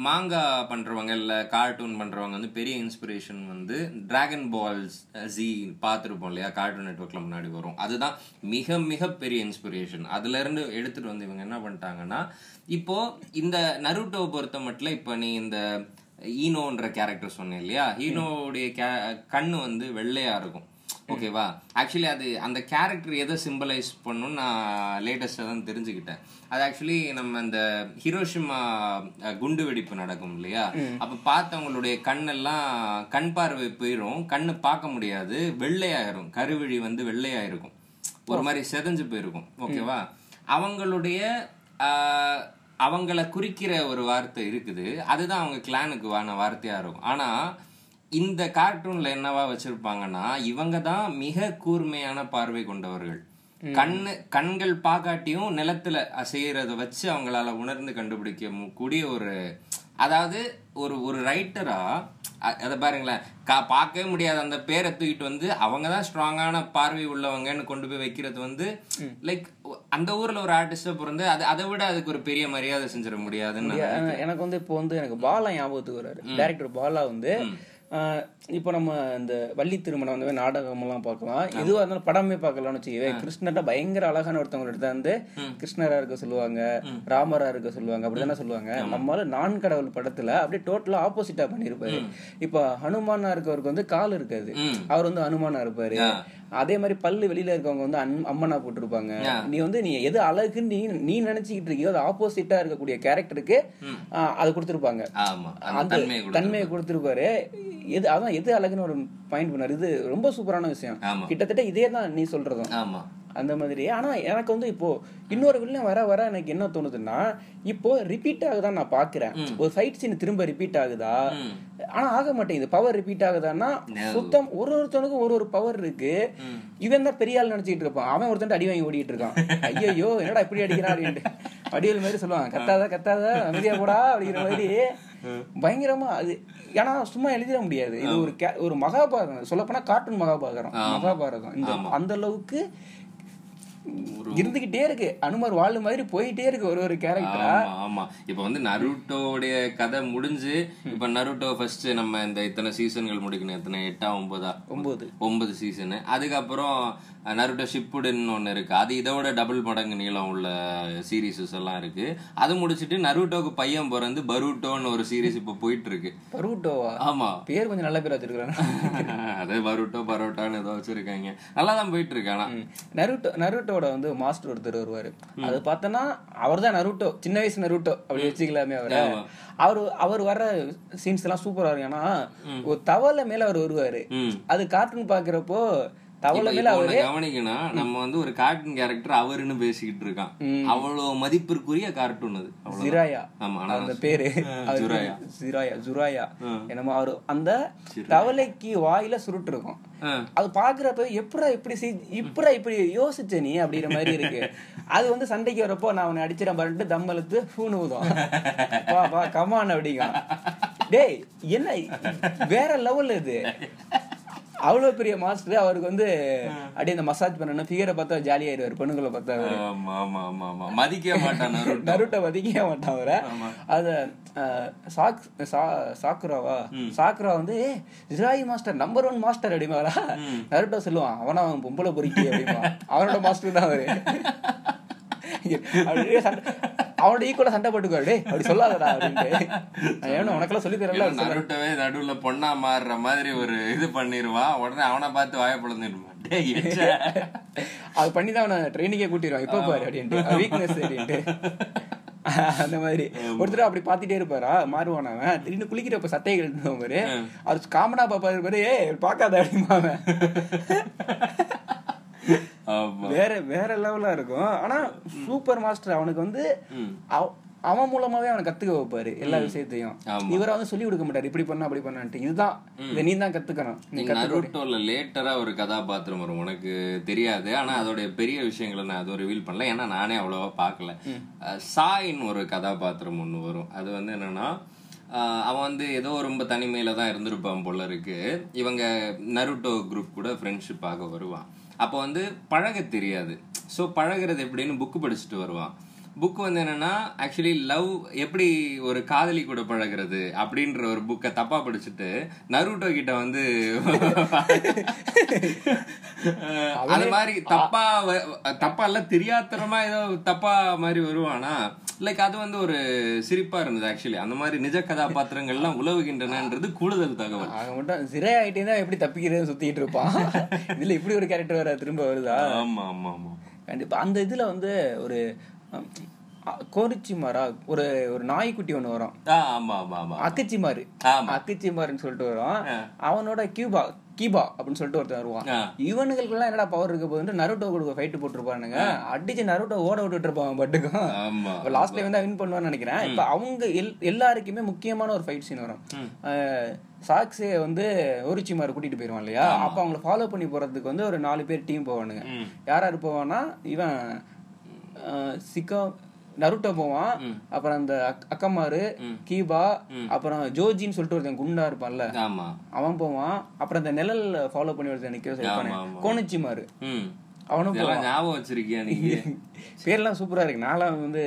[SPEAKER 3] மாங்கா பண்ணுறவங்க இல்லை கார்ட்டூன் பண்ணுறவங்க வந்து பெரிய இன்ஸ்பிரேஷன் வந்து டிராகன் பால்ஸ் ஜி பார்த்துருப்போம் இல்லையா? கார்ட்டூன் நெட்ஒர்க்கில் முன்னாடி வரும். அதுதான் மிக மிக பெரிய இன்ஸ்பிரேஷன் அதுலேருந்து எடுத்துகிட்டு வந்து இவங்க என்ன பண்ணிட்டாங்கன்னா இப்போது இந்த நருட்டோவை பொறுத்த மட்டும் இப்போ நீ இந்த ஈனோன்ற கேரக்டர் சொன்னேன் இல்லையா? ஈனோடைய கே- கண்ணு வந்து வெள்ளையாக இருக்கும். ஓகேவா? ஆக்சுவலி அது அந்த கேரக்டர் எதை சிம்பலைஸ் பண்ணும் நான் லேட்டஸ்டாக தான் தெரிஞ்சுக்கிட்டேன். அது ஆக்சுவலி நம்ம அந்த ஹிரோஷிமா குண்டு வெடிப்பு நடக்கும் இல்லையா? அப்ப பார்த்தவங்களுடைய கண்ணெல்லாம் கண் பார்வை போயிடும் கண்ணு பார்க்க முடியாது. வெள்ளையாயிரும். கருவிழி வந்து வெள்ளையாயிருக்கும். ஒரு மாதிரி செதஞ்சு போயிருக்கும். ஓகேவா? அவங்களுடைய ஆஹ், அவங்கள குறிக்கிற ஒரு வார்த்தை இருக்குது. அதுதான் அவங்க கிளானுக்கு வான வார்த்தையா இருக்கும். ஆனா இந்த கார்ட்டூன்ல என்னவா வச்சிருப்பாங்கன்னா இவங்க தான் மிக கூர்மையான பார்வை கொண்டவர்கள். கண்ணு கண்கள் பாக்காட்டியும் நிலத்துல அசையறத வச்சு அவங்களால உணர்ந்து கண்டுபிடிக்க கூடிய ஒரு அதாவது ஒரு ஒரு ரைட்டரா அதை பாருங்களேன். கா பார்க்கவே முடியாத. அந்த பேரை தூக்கிட்டு வந்து அவங்க தான் ஸ்ட்ராங்கான பார்வை உள்ளவங்கன்னு கொண்டு போய் வைக்கிறது வந்து லைக் அந்த ஊர்ல ஒரு ஆர்டிஸ்டா பிறந்து அது அதை விட அதுக்கு ஒரு பெரிய மரியாதை செஞ்சிட முடியாதுன்னு
[SPEAKER 2] எனக்கு- வந்து இப்போ வந்து எனக்கு பாலா ஞாபகத்துக்கு வராரு. டேரக்டர் பாலா வந்து இப்போ நம்ம இந்த வள்ளி திருமணம் வந்து நாடகமெல்லாம் பார்க்கலாம். எதுவாக இருந்தாலும் படமே பார்க்கலாம்னு வச்சுக்கவே கிருஷ்ணர்ட்ட பயங்கர அழகான ஒருத்தவங்க எடுத்தா வந்து கிருஷ்ணரா இருக்க சொல்லுவாங்க ராமரா இருக்க சொல்லுவாங்க அப்படிதானே சொல்லுவாங்க. நம்மளால நான் கடவுள் படத்துல அப்படியே டோட்டலா ஆப்போசிட்டா பண்ணிருப்பாரு. இப்போ ஹனுமானா இருக்கவருக்கு வந்து கால் இருக்காது. அவர் வந்து ஹனுமானா இருப்பாரு. அதே மாதிரி பல்லு வெளியில இருக்கவங்க வந்து அன்- அம்மனா போட்டிருப்பாங்க. நீ வந்து நீ எது அழகுன்னு நீ நீ நினைச்சுக்கிட்டு இருக்கியோ அது ஆப்போசிட்டா இருக்கக்கூடிய கேரக்டருக்கு அது கொடுத்துருப்பாங்க.
[SPEAKER 3] அந்த தன்மையை கொடுத்து
[SPEAKER 2] தன்மையை கொடுத்துருப்பாரு. எது அதான் எது அழகுன்னு ஒரு பாயிண்ட் பண்ணாரு. இது ரொம்ப சூப்பரான விஷயம். கிட்டத்தட்ட இதே தான் நீ சொல்றதும்.
[SPEAKER 3] ஆமா.
[SPEAKER 2] அந்த மாதிரி. ஆனா எனக்கு வந்து இப்போ இன்னொரு வில்லன் வர வர எனக்கு என்ன தோணுதுன்னா இப்போ ரிப்பீட் ஆகுதான் நான் பாக்குறேன். ஒரு ஃபைட் சீன் திரும்ப ரிப்பீட் ஆகுதா? ஆனா ஆக மாட்டேங்குது. பவர் ரிப்பீட் ஆகுதான்னா சுத்தம் ஒரு ஒருத்தனுக்கும் ஒரு ஒரு பவர் இருக்கு. இவன் தான் பெரிய ஆள் நினைச்சிட்டு இருப்பான். அவன் ஒருத்தன் அடி வாங்கி ஓடிட்டு இருக்கான். ஐயோ என்னடா இப்படி அடிக்கிறான் அப்படின்ட்டு. வடிவேல் மாதிரி சொல்லுவான். கத்தாத கத்தாத அமைதியா போடா அப்படிங்கிற மாதிரி. பயங்கரமா அது. ஏன்னா சும்மா எழுதிட முடியாது. இது ஒரு ஒரு மகாபாரதம். சொல்லப்போனா கார்ட்டூன் மகாபாரதம். மகாபாரதம். இந்த அந்த அளவுக்கு இருந்துகிட்டே இருக்கு. அனுமர் வாழ் மாதிரி போயிட்டே இருக்கு ஒரு ஒரு கேரக்டரா
[SPEAKER 3] ஆமா இப்ப வந்து நருட்டோடைய கதை முடிஞ்சு இப்ப நருட்டோ ஃபர்ஸ்ட் நம்ம இந்த இத்தனை சீசன்கள் முடிக்கணும். எத்தனை? எட்டா ஒன்பதா?
[SPEAKER 2] ஒன்பது.
[SPEAKER 3] ஒன்பது சீசனு அதுக்கப்புறம் நருட்டோ ஷிப்புடன் ஒன்று இருக்கு. அது இதோட டபுள் மடங்கு நீளம் உள்ள சீரீஸஸ் எல்லாம் இருக்கு. அது முடிச்சிட்டு நருட்டோக்கு பையன் பிறந்து பருட்டோன்னு ஒரு சீரீஸ் இப்போ போயிட்டு இருக்கு.
[SPEAKER 2] பருட்டோவா
[SPEAKER 3] ஆமா.
[SPEAKER 2] பேர் கொஞ்சம் நல்ல பேர் வச்சிருக்காங்க
[SPEAKER 3] அதே பருட்டோ பரோட்டான்னு ஏதோ வச்சிருக்காங்க. நல்லா தான் போயிட்டு இருக்கு ஆனா.
[SPEAKER 2] நருட்டோ நருட்டோட வந்து மாஸ்டர் ஒருத்தர் வருவாரு. அது பார்த்தோன்னா அவர் தான் நருட்டோ சின்ன வயசு நருட்டோ அப்படி வச்சுக்கலாமே அவரை. அவரு அவர் வர்ற சீன்ஸ் எல்லாம் சூப்பரா இருக்கும். ஏன்னா ஒரு தவளை மேல அவர் வருவாரு. அது கார்ட்டூன் பாக்குறப்போ
[SPEAKER 3] கவனிக்கணும் நம்ம வந்து ஒரு கார்ட்டூன் கேரக்டர் அவருன்னு பேசிக்கிட்டு இருக்கான். அவ்வளவு மதிப்பிற்குரிய கார்ட்டூன் அது.
[SPEAKER 2] ஜிராயா
[SPEAKER 3] ஆமா
[SPEAKER 2] அந்த பேரு. அது
[SPEAKER 3] ஜுராயா.
[SPEAKER 2] ஜிராயா. ஜுராயா என்னமோ அவரு. அந்த தவளைக்கு வாயில சுருட்டு இருக்கும். அது பாக்குறப்ப எப்படா இப்படி இப்படா இப்படி யோசிச்ச நீ அப்படிங்கிற மாதிரி இருக்கு. அது வந்து சண்டைக்கு வரப்போ நான் உன்னை அடிச்சிடறேன் பாருட்டு தம் அழுத்து பூணு ஊதும். வா வா கமான் அப்படிங்க டேய் என்ன வேற லெவல் இது. அவ்வளவு பெரிய மாஸ்டர் அவருக்கு வந்து அப்படியே இந்த மசாஜ் பண்ணணும். ஃபிகரை பார்த்தா ஜாலியாயிருவாரு பெண்ணுங்களை பார்த்தா.
[SPEAKER 3] ஆமா ஆமா ஆமா ஆமா. மதிக்க மாட்டான் நருட்டோ.
[SPEAKER 2] மதிக்கவே மாட்டான் அவரை. அத சாக் சா- சாக்குராவா? சாக்குரா வந்து ஏ Jiraiya master number one master அப்படிமாரா Naruto சொல்லுவான். அவனா அவன் பொம்பளை பொறுக்கி அப்படிமா அவனோட மாஸ்டர் தான் அவரு. அப்படியே சண்டை அவனோட ஈக்குவலா சண்டை போட்டுக்குவாரு. டேய் அப்படி சொல்லாதடா அப்படின்ட்டு. ஏன்னா உனக்கெல்லாம் சொல்லி தரல
[SPEAKER 3] இவன் நருட்டோவே நடுவுல பொண்ணா மாறுற மாதிரி ஒரு இது பண்ணிருவான் உடனே அவனை பார்த்து வாய பிளந்துடுவான்.
[SPEAKER 2] அது பண்ணி தான் அவனை ட்ரைனிங்கே கூட்டிடுவான் இப்ப பாரு அப்படின்ட்டு. வீக்னஸ் அப்படின்ட்டு. அந்த மாதிரி. ஒருத்தர் அப்படி பாத்துட்டே இருப்பாரா? மாறுவான் அவன். திடீர்னு குளிக்கிறப்ப சட்டையை கழுத்துவான் பாரு. அவர் காமனா பாப்பா இருப்பாரு ஏ பார்க்காத அப்படிமா வேற வேற லெவலா இருக்கும். ஆனா சூப்பர் மாஸ்டர் அவனுக்கு வந்து அவ- அவன் மூலமாவே அவனை கத்துக்க வைப்பாரு எல்லா விஷயத்தையும். இவரை வந்து சொல்லி கொடுக்க மாட்டாரு இப்படி பண்ண அப்படி பண்ணான்ட்டு. இதுதான். இதை நீ தான் கத்துக்கணும்
[SPEAKER 3] நருட்டோல லேட்டரா ஒரு கதாபாத்திரம் வரும். உனக்கு தெரியாது. ஆனா அதோடைய பெரிய விஷயங்களை நான் அதுவும் ரிவீல் பண்ணல. ஏன்னா நானே அவ்வளவா பார்க்கல. அஹ் சாயின்னு ஒரு கதாபாத்திரம் ஒண்ணு வரும். அது வந்து என்னன்னா அவன் வந்து ஏதோ ரொம்ப தனிமையில தான் இருந்திருப்பான் போல இருக்கு. இவங்க நருட்டோ குரூப் கூட ஃப்ரெண்ட்ஷிப் ஆக வருவான். அப்போ வந்து பழக தெரியாது. ஸோ பழகுறது எப்படின்னு புக்கு படிச்சுட்டு வருவான். புக் வந்து என்னன்னா ஆக்சுவலி லவ் எப்படி ஒரு காதலி கூட பழகுறது அப்படின்ற ஒரு புக்கை தப்பா படிச்சுட்டு நருட்டோ கிட்ட வந்து அது மாதிரி தப்பா தப்பா இல்ல தெரியாத்தனமா ஏதோ தப்பா மாதிரி வருவானா? லைக் அது வந்து ஒரு சிரிப்பா இருந்தது ஆக்சுவலி அந்த மாதிரி நிஜ கதாபாத்திரங்கள்லாம் உலவுகின்றனன்றது கூடுதல் தகவல்.
[SPEAKER 2] அவன் மட்டும் சிறை ஆயிட்டே தான் எப்படி தப்பிக்கிறது சுத்திட்டு இருப்பான்? இதுல இப்படி ஒரு கேரக்டர் வர திரும்ப வருதா?
[SPEAKER 3] ஆமா ஆமா ஆமா.
[SPEAKER 2] கண்டிப்பா. அந்த இதுல வந்து ஒரு கோரிச்சிமாரா? ஒரு ஒரு நாய்க்குட்டி ஒண்ணு வரும்.
[SPEAKER 3] ஆமா ஆமா ஆமா.
[SPEAKER 2] அக்கச்சிமாரு. அக்கச்சிமாருன்னு சொல்லிட்டு வரும். அவனோட கியூபா கீபா அப்படின்னு சொல்லிட்டு ஒருத்தன் வருவான்.
[SPEAKER 3] ஆ.
[SPEAKER 2] இவனுங்களுக்குலாம் என்னடா பவர் இருக்க போகுதுன்னு நருட்டோ கொடுக்க ஃபைட் போட்டுருப்பானுங்க. அடிச்சு நருட்டோ ஓட விட்டுட்டு இருப்பான் பட்டுக்கும். லாஸ்ட் டைம் தான் வின் பண்ணுவான்னு நினைக்கிறேன். இப்போ அவங்க எல் எல்லாருக்குமே முக்கியமான ஒரு ஃபைட் சீன் வரும். சாக்ஸே வந்து ஓரிச்சிமாரு கூட்டிட்டு போயிருவான் இல்லையா? அப்போ அவங்கள ஃபாலோ பண்ணி போறதுக்கு வந்து ஒரு நாலு பேர் டீம் போவானுங்க. யார் யார் போவான்னா இவன் சிக்கா நருட்டோ போவான். அப்புறம் அந்த அக்- அக்கமாரு கீபா அப்புறம் ஜோஜின்னு சொல்லிட்டு ஒருத்தன் குண்டா இருப்பான்ல. அவன் போவான். அப்புறம் அந்த நிழல் ஃபாலோ பண்ணி ஒருத்தன் நிக்க சொல்லிப்பானே
[SPEAKER 3] ஆமா.
[SPEAKER 2] கோனிச்சிமாரு அவனும்
[SPEAKER 3] ஞாபகம் வச்சிருக்கியா நீங்க?
[SPEAKER 2] பேர்லாம் சூப்பரா இருக்கு. நான்லாம் வந்து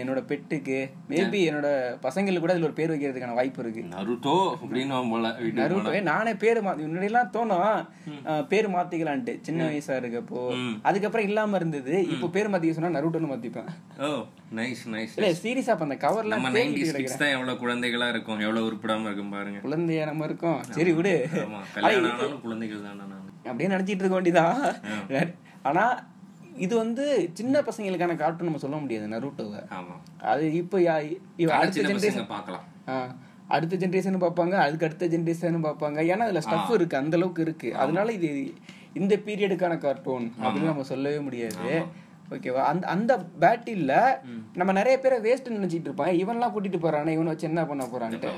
[SPEAKER 2] என்னோட பெட்டுக்கு மேபி என்னோட பசங்களுக்கு கூட இதுல ஒரு பேர் வைக்கிறதுக்கான வாய்ப்பு இருக்கு.
[SPEAKER 3] நருட்டோ அப்படின்னு போல.
[SPEAKER 2] நருட்டோ நானே பேர் மாத்தி முன்னாடி எல்லாம் தோணும் பேர் மாத்திக்கலான்ட்டு. சின்ன வயசா இருக்கப்போ. அதுக்கப்புறம் இல்லாம இருந்தது. இப்போ பேர் மாத்திக்க சொன்னா நருட்டோன்னு மாத்திப்பேன்.
[SPEAKER 3] ஓ நைஸ் நைஸ்
[SPEAKER 2] இல்ல சீரியஸா அந்த கவர்லாம்
[SPEAKER 3] நம்ம கிட்ஸ் தான் எவ்வளவு குழந்தைகளா இருக்கும். எவ்வளவு உருப்படாம இருக்கும் பாருங்க.
[SPEAKER 2] குழந்தையா நம்ம இருக்கோம். சரி விடு.
[SPEAKER 3] கல்யாணம் ஆனாலும் குழந்தைகள் தானே
[SPEAKER 2] அப்படியே நினைச்சிட்டு இருக்க வேண்டியதான் ஆனா இது வந்து சின்ன பசங்களுக்கான கார்ட்டூன் நம்ம சொல்ல முடியாது நருட்டோவை அது இப்போ அடுத்த ஜென்ரேஷன்
[SPEAKER 3] பார்க்கலாம்.
[SPEAKER 2] அடுத்த ஜென்ரேஷன் பார்ப்பாங்க அதுக்கு அடுத்த ஜென்ரேஷன் பார்ப்பாங்க. ஏன்னா அதுல ஸ்டஃப் இருக்கு அந்த அளவுக்கு இருக்கு. அதனால இது இந்த பீரியடுக்கான கார்ட்டூன் அப்படின்னு நம்ம சொல்லவே முடியாது. ஓகேவா அந்த அந்த பேட்டில்ல நம்ம நிறைய பேரை வேஸ்ட் நினைச்சிட்டு இருப்பாங்க இவன்லாம் கூட்டிட்டு போறானே இவனை வச்சு என்ன பண்ண போறான்ட்டு.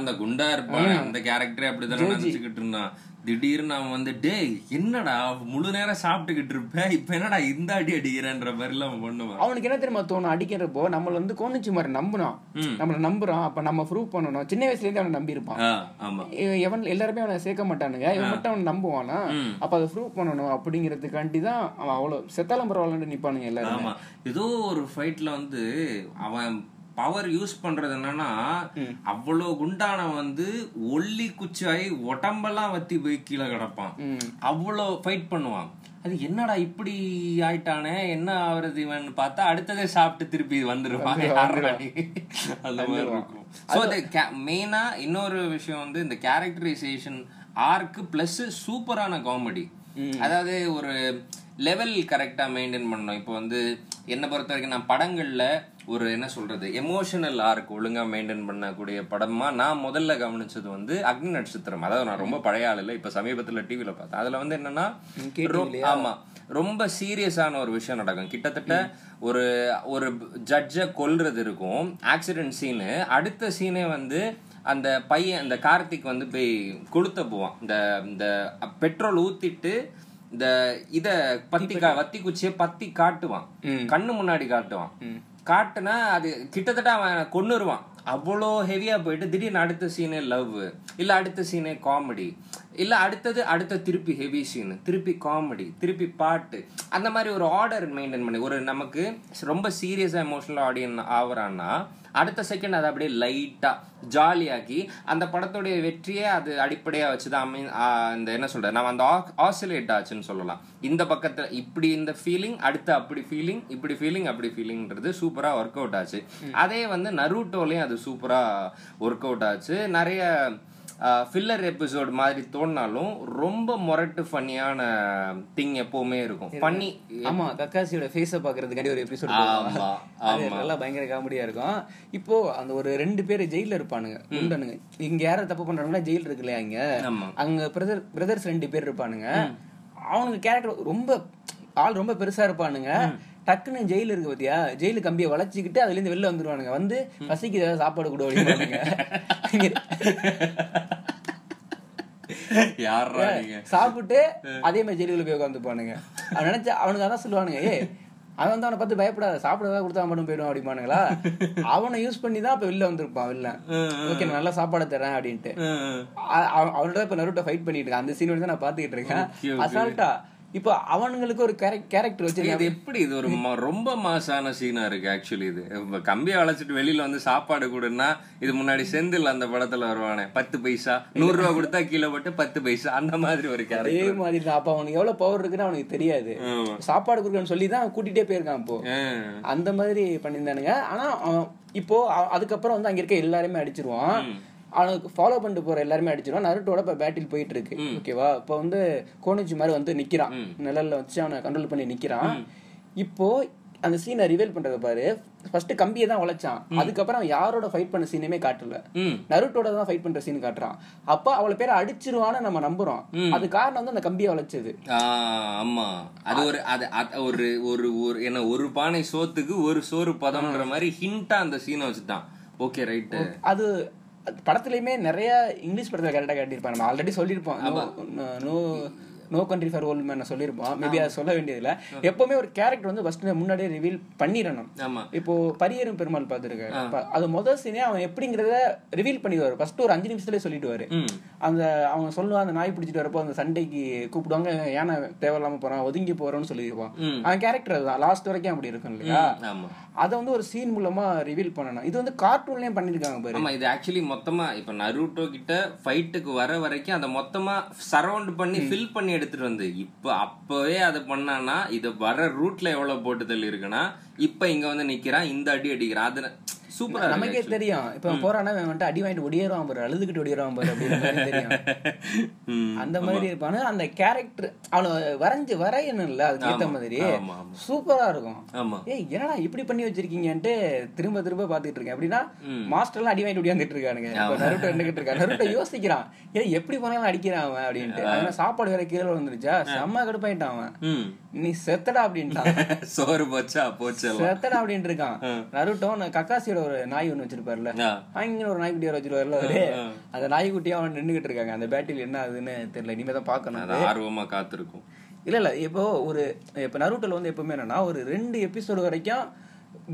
[SPEAKER 3] அந்த குண்டா இருப்பான் அந்த கேரக்டரே அப்படிதானே நினைச்சுக்கிட்டு இருந்தான். திடீர்னு அவன் வந்து டேய் என்னடா முழு நேரம் சாப்பிட்டுக்கிட்டு இருப்பேன் இப்ப என்னடா இந்த அடி அடிக்கிறேன்ற மாதிரி எல்லாம் அவன் பண்ணுவான்.
[SPEAKER 2] அவனுக்கு என்ன தெரியுமா தோணும்? அடிக்கிறப்போ நம்மள வந்து கோணிச்சு மாதிரி நம்புனான். நம்மள நம்புறான். அப்ப நம்ம ப்ரூவ் பண்ணணும். சின்ன வயசுல இருந்து அவனை நம்பி இருப்பான்
[SPEAKER 3] ஆ, ஆமா.
[SPEAKER 2] இவன் எவன் எல்லாருமே அவனை சேர்க்க மாட்டானுங்க. இவன் மட்டும் அவன் நம்புவானா? அப்ப அதை ப்ரூவ் பண்ணணும் அப்படிங்கிறதுக்காண்டி தான் அவன் அவ்வளவு செத்தாலும் பரவாயில்லன்னு நிப்பானுங்க எல்லாரும்.
[SPEAKER 3] ஏதோ ஒரு ஃபைட்ல வந்து அவன் பவர் யூஸ் பண்றது என்னன்னா அவ்வளவு குண்டான வந்து ஒல்லி குச்சாய் உடம்பெல்லாம் வத்தி போய் கீழே கிடப்பான். அவ்வளோ ஃபைட் பண்ணுவான். அது என்னடா இப்படி ஆயிட்டானே? என்ன ஆவறது இவன்? பார்த்தா அடுத்ததே சாப்பிட்டு திருப்பி வந்துருவான்? அந்த மாதிரி இருக்கும். ஸோ மெயினா இன்னொரு விஷயம் வந்து இந்த கேரக்டரைசேஷன் ஆர்க்கு பிளஸ் சூப்பரான காமெடி அதாவது ஒரு லெவல் கரெக்டா மெயின்டைன் பண்ணணும். இப்போ வந்து என்னை பொறுத்த வரைக்கும் நான் படங்கள்ல ஒரு என்ன சொல்றது எமோஷனல் ஆர்க் ஒழுங்கா மெயின்டைன் பண்ணக்கூடிய படமா நான் முதல்ல கவனிச்சது வந்து அக்னி நட்சத்திரம். அதாவது நான் ரொம்ப பழைய ஆள் இல்லை இப்ப சமீபத்துல டிவில பார்த்தேன். அதுல வந்து என்னன்னா ரொ- ஆமா. ரொம்ப சீரியஸான ஒரு விஷயம் நடக்கும். கிட்டத்தட்ட ஒரு ஒரு ஜட்ஜை கொல்றது இருக்கும். ஆக்சிடென்ட் சீனு அடுத்த சீனே வந்து அந்த பையன் அந்த கார்த்திக் வந்து போய் கொளுத்த போவான். இந்த இந்த பெட்ரோல் ஊத்திட்டு இந்த இத பத்தி வத்தி குச்சியை பத்தி காட்டுவான். கண்ணு முன்னாடி காட்டுவான். காட்டுனா அது கிட்டத்தட்ட அவன் கொன்னுருவான். அவ்வளோ ஹெவியா போயிட்டு திடீர்னு அடுத்த சீனே லவ் இல்ல அடுத்த சீனே காமெடி இல்ல அடுத்தது அடுத்த திருப்பி ஹெவி சீன் திருப்பி காமெடி திருப்பி பாட்டு. அந்த மாதிரி ஒரு ஆர்டர் மெயின்டைன் பண்ணி ஒரு நமக்கு ரொம்ப சீரியஸா எமோஷனல் ஆடியன் ஆகுறான்னா அடுத்த செகண்ட் அதை அப்படியே லைட்டா ஜாலியாக்கி அந்த படத்துடைய வெற்றியே அது அடிப்படையா வச்சுதான் அமை ஆஹ் இந்த என்ன சொல்றது நம்ம அந்த ஆசிலேட் ஆச்சுன்னு சொல்லலாம். இந்த பக்கத்துல இப்படி இந்த ஃபீலிங் அடுத்து அப்படி ஃபீலிங் இப்படி ஃபீலிங் அப்படி ஃபீலிங்ன்றது சூப்பரா ஒர்க் அவுட் ஆச்சு அதே வந்து நரூட்டோலயும் அது சூப்பரா ஒர்க் அவுட் ஆச்சு. நிறைய ஃபில்லர் எபிசோட் மாதிரி தோணினாலும் ரொம்ப முரட்டு ஃபன்னியான திங் எப்பவுமே இருக்கும். ஃபன்னி
[SPEAKER 2] ஆமா கக்காசியோட ஃபேஸ பாக்குறதுக்காண்டி ஒரு எபிசோட் நல்லா பயங்கர காமெடியா இருக்கும். இப்போ அந்த ஒரு ரெண்டு பேர் ஜெயில இருப்பானுங்க. குண்டனுங்க இங்க யாரும் தப்பு பண்றாங்கன்னா ஜெயில் இருக்கு இல்லையா இங்க அங்க பிரதர் பிரதர்ஸ் ரெண்டு பேர் இருப்பானுங்க. அவனுக்கு கேரக்டர் ரொம்ப ஆள் ரொம்ப பெருசா இருப்பானுங்க. டக்குன்னு ஜெயில இருக்கு பாத்தியா? ஜெயிலு கம்பியை வளைச்சிக்கிட்டு அதுல இருந்து வெளில வந்துருவானுங்க. வந்து பசிக்கு ஏதாவது சாப்பாடு கொடு சாப்பிட்டு அதே மாதிரி ஜெயிலுக்குள்ள போய் உட்காந்துப்பானுங்க அவன் நினைச்சா அவனுக்கு அதான் சொல்லுவானுங்க ஏ அவன் வந்து அவனை பார்த்து பயப்படாத. சாப்பிடதான் கொடுத்தா மட்டும் போயிடும் அப்படிமானுங்களா அவனை யூஸ் பண்ணி தான் இப்ப வெளில வந்திருப்பான் வெளில. ஓகே நான் நல்லா சாப்பாடு தரேன் அப்படின்ட்டு. அவனோட இப்ப நருட்டோ ஃபைட் பண்ணிட்டு இருக்கான். அந்த சீன் தான் நான் பாத்துக்கிட்டு இருக்கேன். அசால்ட்டா இப்போ அவனுங்களுக்கு ஒரு கேரக்டர் வச்சு
[SPEAKER 3] இது எப்படி இது ஒரு ரொம்ப மாசான சீனா இருக்கு ஆக்சுவலி இது. கம்பியை வளைச்சிட்டு வெளியில வந்து சாப்பாடு கொடுன்னா இது முன்னாடி செந்தில் அந்த படத்துல வருவானே பத்து பைசா நூறு ரூபா கொடுத்தா கீழே போட்டு பத்து பைசா அந்த மாதிரி ஒரு
[SPEAKER 2] அதே
[SPEAKER 3] கேரக்டர்
[SPEAKER 2] மாதிரி தான் அப்ப அவனுக்கு எவ்வளவு பவர் இருக்குன்னு அவனுக்கு தெரியாது. சாப்பாடு கொடுக்கணும்னு சொல்லி தான் கூட்டிட்டே போயிருக்கான் இப்போ. அந்த மாதிரி பண்ணியிருந்தானுங்க. ஆனா இப்போ அதுக்கப்புறம் வந்து அங்க இருக்க எல்லாருமே அடிச்சிருவான். அவனுக்கு ஃபாலோ பண்ணிட்டு போற எல்லாருமே அடிச்சிருவான். நருட்டோட இப்ப பேட்டில் போயிட்டு இருக்கு ஓகேவா இப்போ வந்து கோனிச்சி மாதிரி வந்து நிக்கிறான். நிழல்ல வச்சு அவனை கண்ட்ரோல் பண்ணி நிக்கிறான். இப்போ அந்த சீனை ரிவீல் பண்றது பாரு. ஃபர்ஸ்ட் கம்பியை தான் உழைச்சான். அதுக்கப்புறம் யாரோட ஃபைட் பண்ண சீனுமே காட்டல. நருட்டோட தான் ஃபைட் பண்ற சீன் காட்டுறான். அப்ப அவளை பேரை அடிச்சிருவான்னு நம்ம நம்புறோம். அது காரணம் வந்து அந்த கம்பியை உழைச்சது.
[SPEAKER 3] ஆமா. அது ஒரு அது ஒரு ஒரு ஒரு என்ன ஒரு பானை சோத்துக்கு ஒரு சோறு பதம்ன்ற மாதிரி ஹிண்டா அந்த சீனை வச்சுட்டான். ஓகே
[SPEAKER 2] அது அது படத்துலயுமே நிறைய இங்கிலீஷ் படத்துல கரெக்டா காட்டியிருப்பாங்க நம்ம ஆல்ரெடி சொல்லியிருப்போம். No no country for old man சொல்லியிருப்போம். மேபி அதை சொல்ல வேண்டியதில்ல. எப்பவுமே ஒரு கேரக்டர் வந்து ஃபர்ஸ்ட் முன்னாடியே ரிவீல் பண்ணிடணும். இப்போ பரியரும் பெருமாள் பார்த்துருக்காரு. அது முதல் சீனே அவன் எப்படிங்கிறத ரிவீல் பண்ணிடுவாரு. ஃபர்ஸ்ட் ஒரு அஞ்சு நிமிஷத்துலயே சொல்லிடுவாரு. அந்த அவங்க சொல்லுவான் அந்த நாய் பிடிச்சிட்டு வரப்போ அந்த சண்டைக்கு கூப்பிடுவாங்க ஏன்னா தேவையில்லாம போறான்? ஒதுங்கி போறோம்னு சொல்லிடுவான். அவன் கேரக்டர் தான் லாஸ்ட் வரைக்கும் அப்படி இருக்கும் இல்லையா? அதை வந்து ஒரு சீன் மூலமா ரிவீல் பண்ணணும். இது வந்து கார்ட்டூன்லயும் பண்ணிருக்காங்க பாரு.
[SPEAKER 3] ஆமா இது ஆக்சுவலி மொத்தமா இப்ப நருட்டோ கிட்ட ஃபைட்டுக்கு வர வரைக்கும் அதை மொத்தமா சரவுண்ட் பண்ணி ஃபில் பண்ணி எடுத்துட்டு வந்து இப்ப அப்பவே அதை பண்ணானா இது வர ரூட்ல எவ்வளவு போட்டு தள்ளி இருக்குன்னா இப்ப இங்க வந்து நிக்கிறான் இந்த அடி அடிக்கிறான். அது சூப்பரா
[SPEAKER 2] நமக்கே தெரியும். இப்ப போறானா வந்துட்டு அடி வாங்கிட்டு ஒடியேறான் பாரு அழுதுகிட்டு ஒடியேறான் பாரு அப்படின்ற மாதிரி தெரியும். அந்த மாதிரி இருப்பானு. அந்த கேரக்டர் அவனை வரைஞ்சு வரையணும்ல அதுக்கு ஏத்த மாதிரி. சூப்பரா இருக்கும். ஏய் என்னடா இப்படி பண்ணி வச்சிருக்கீங்கன்ட்டு திரும்ப திரும்ப பாத்துட்டு இருக்கேன். அப்படின்னா மாஸ்டர்லாம் அடி வாங்கிட்டு ஒடியாந்துட்டு இருக்கானுங்க. நருட்டோ என்னகிட்டு இருக்கான். நருட்டோ யோசிக்கிறான். ஏய் எப்படி போனாலும் அடிக்கிறான் அவன் அப்படின்ட்டு சாப்பாடு வேற கீழே வந்துருச்சா செம்ம கடுப்பாயிட்டான் அவன். நீ செத்தடா அப்படின்ட்டான்.
[SPEAKER 3] சோறு போச்சா? போச்செல்லாம்
[SPEAKER 2] செத்தடா அப்படின்ட்டு இருக்கான் நருட்டோ கக்காசியோட ஒரு நாய் ஒண்ணு வச்சிருப்பாருல. அங்க ஒரு நாய்க்குட்டி வர வச்சிருவாருல அவரு அந்த நாய்க்குட்டியும் அவன் நின்னுகிட்டு இருக்காங்க. அந்த பேட்டில் என்ன ஆகுதுன்னு தெரியல. இனிமே தான் பாக்கணும்
[SPEAKER 3] அது ஆர்வமா காத்திருக்கும்.
[SPEAKER 2] இல்ல இல்ல. இப்போ ஒரு இப்ப நருட்டோல வந்து எப்பவுமே என்னன்னா ஒரு ரெண்டு எபிசோடு வரைக்கும்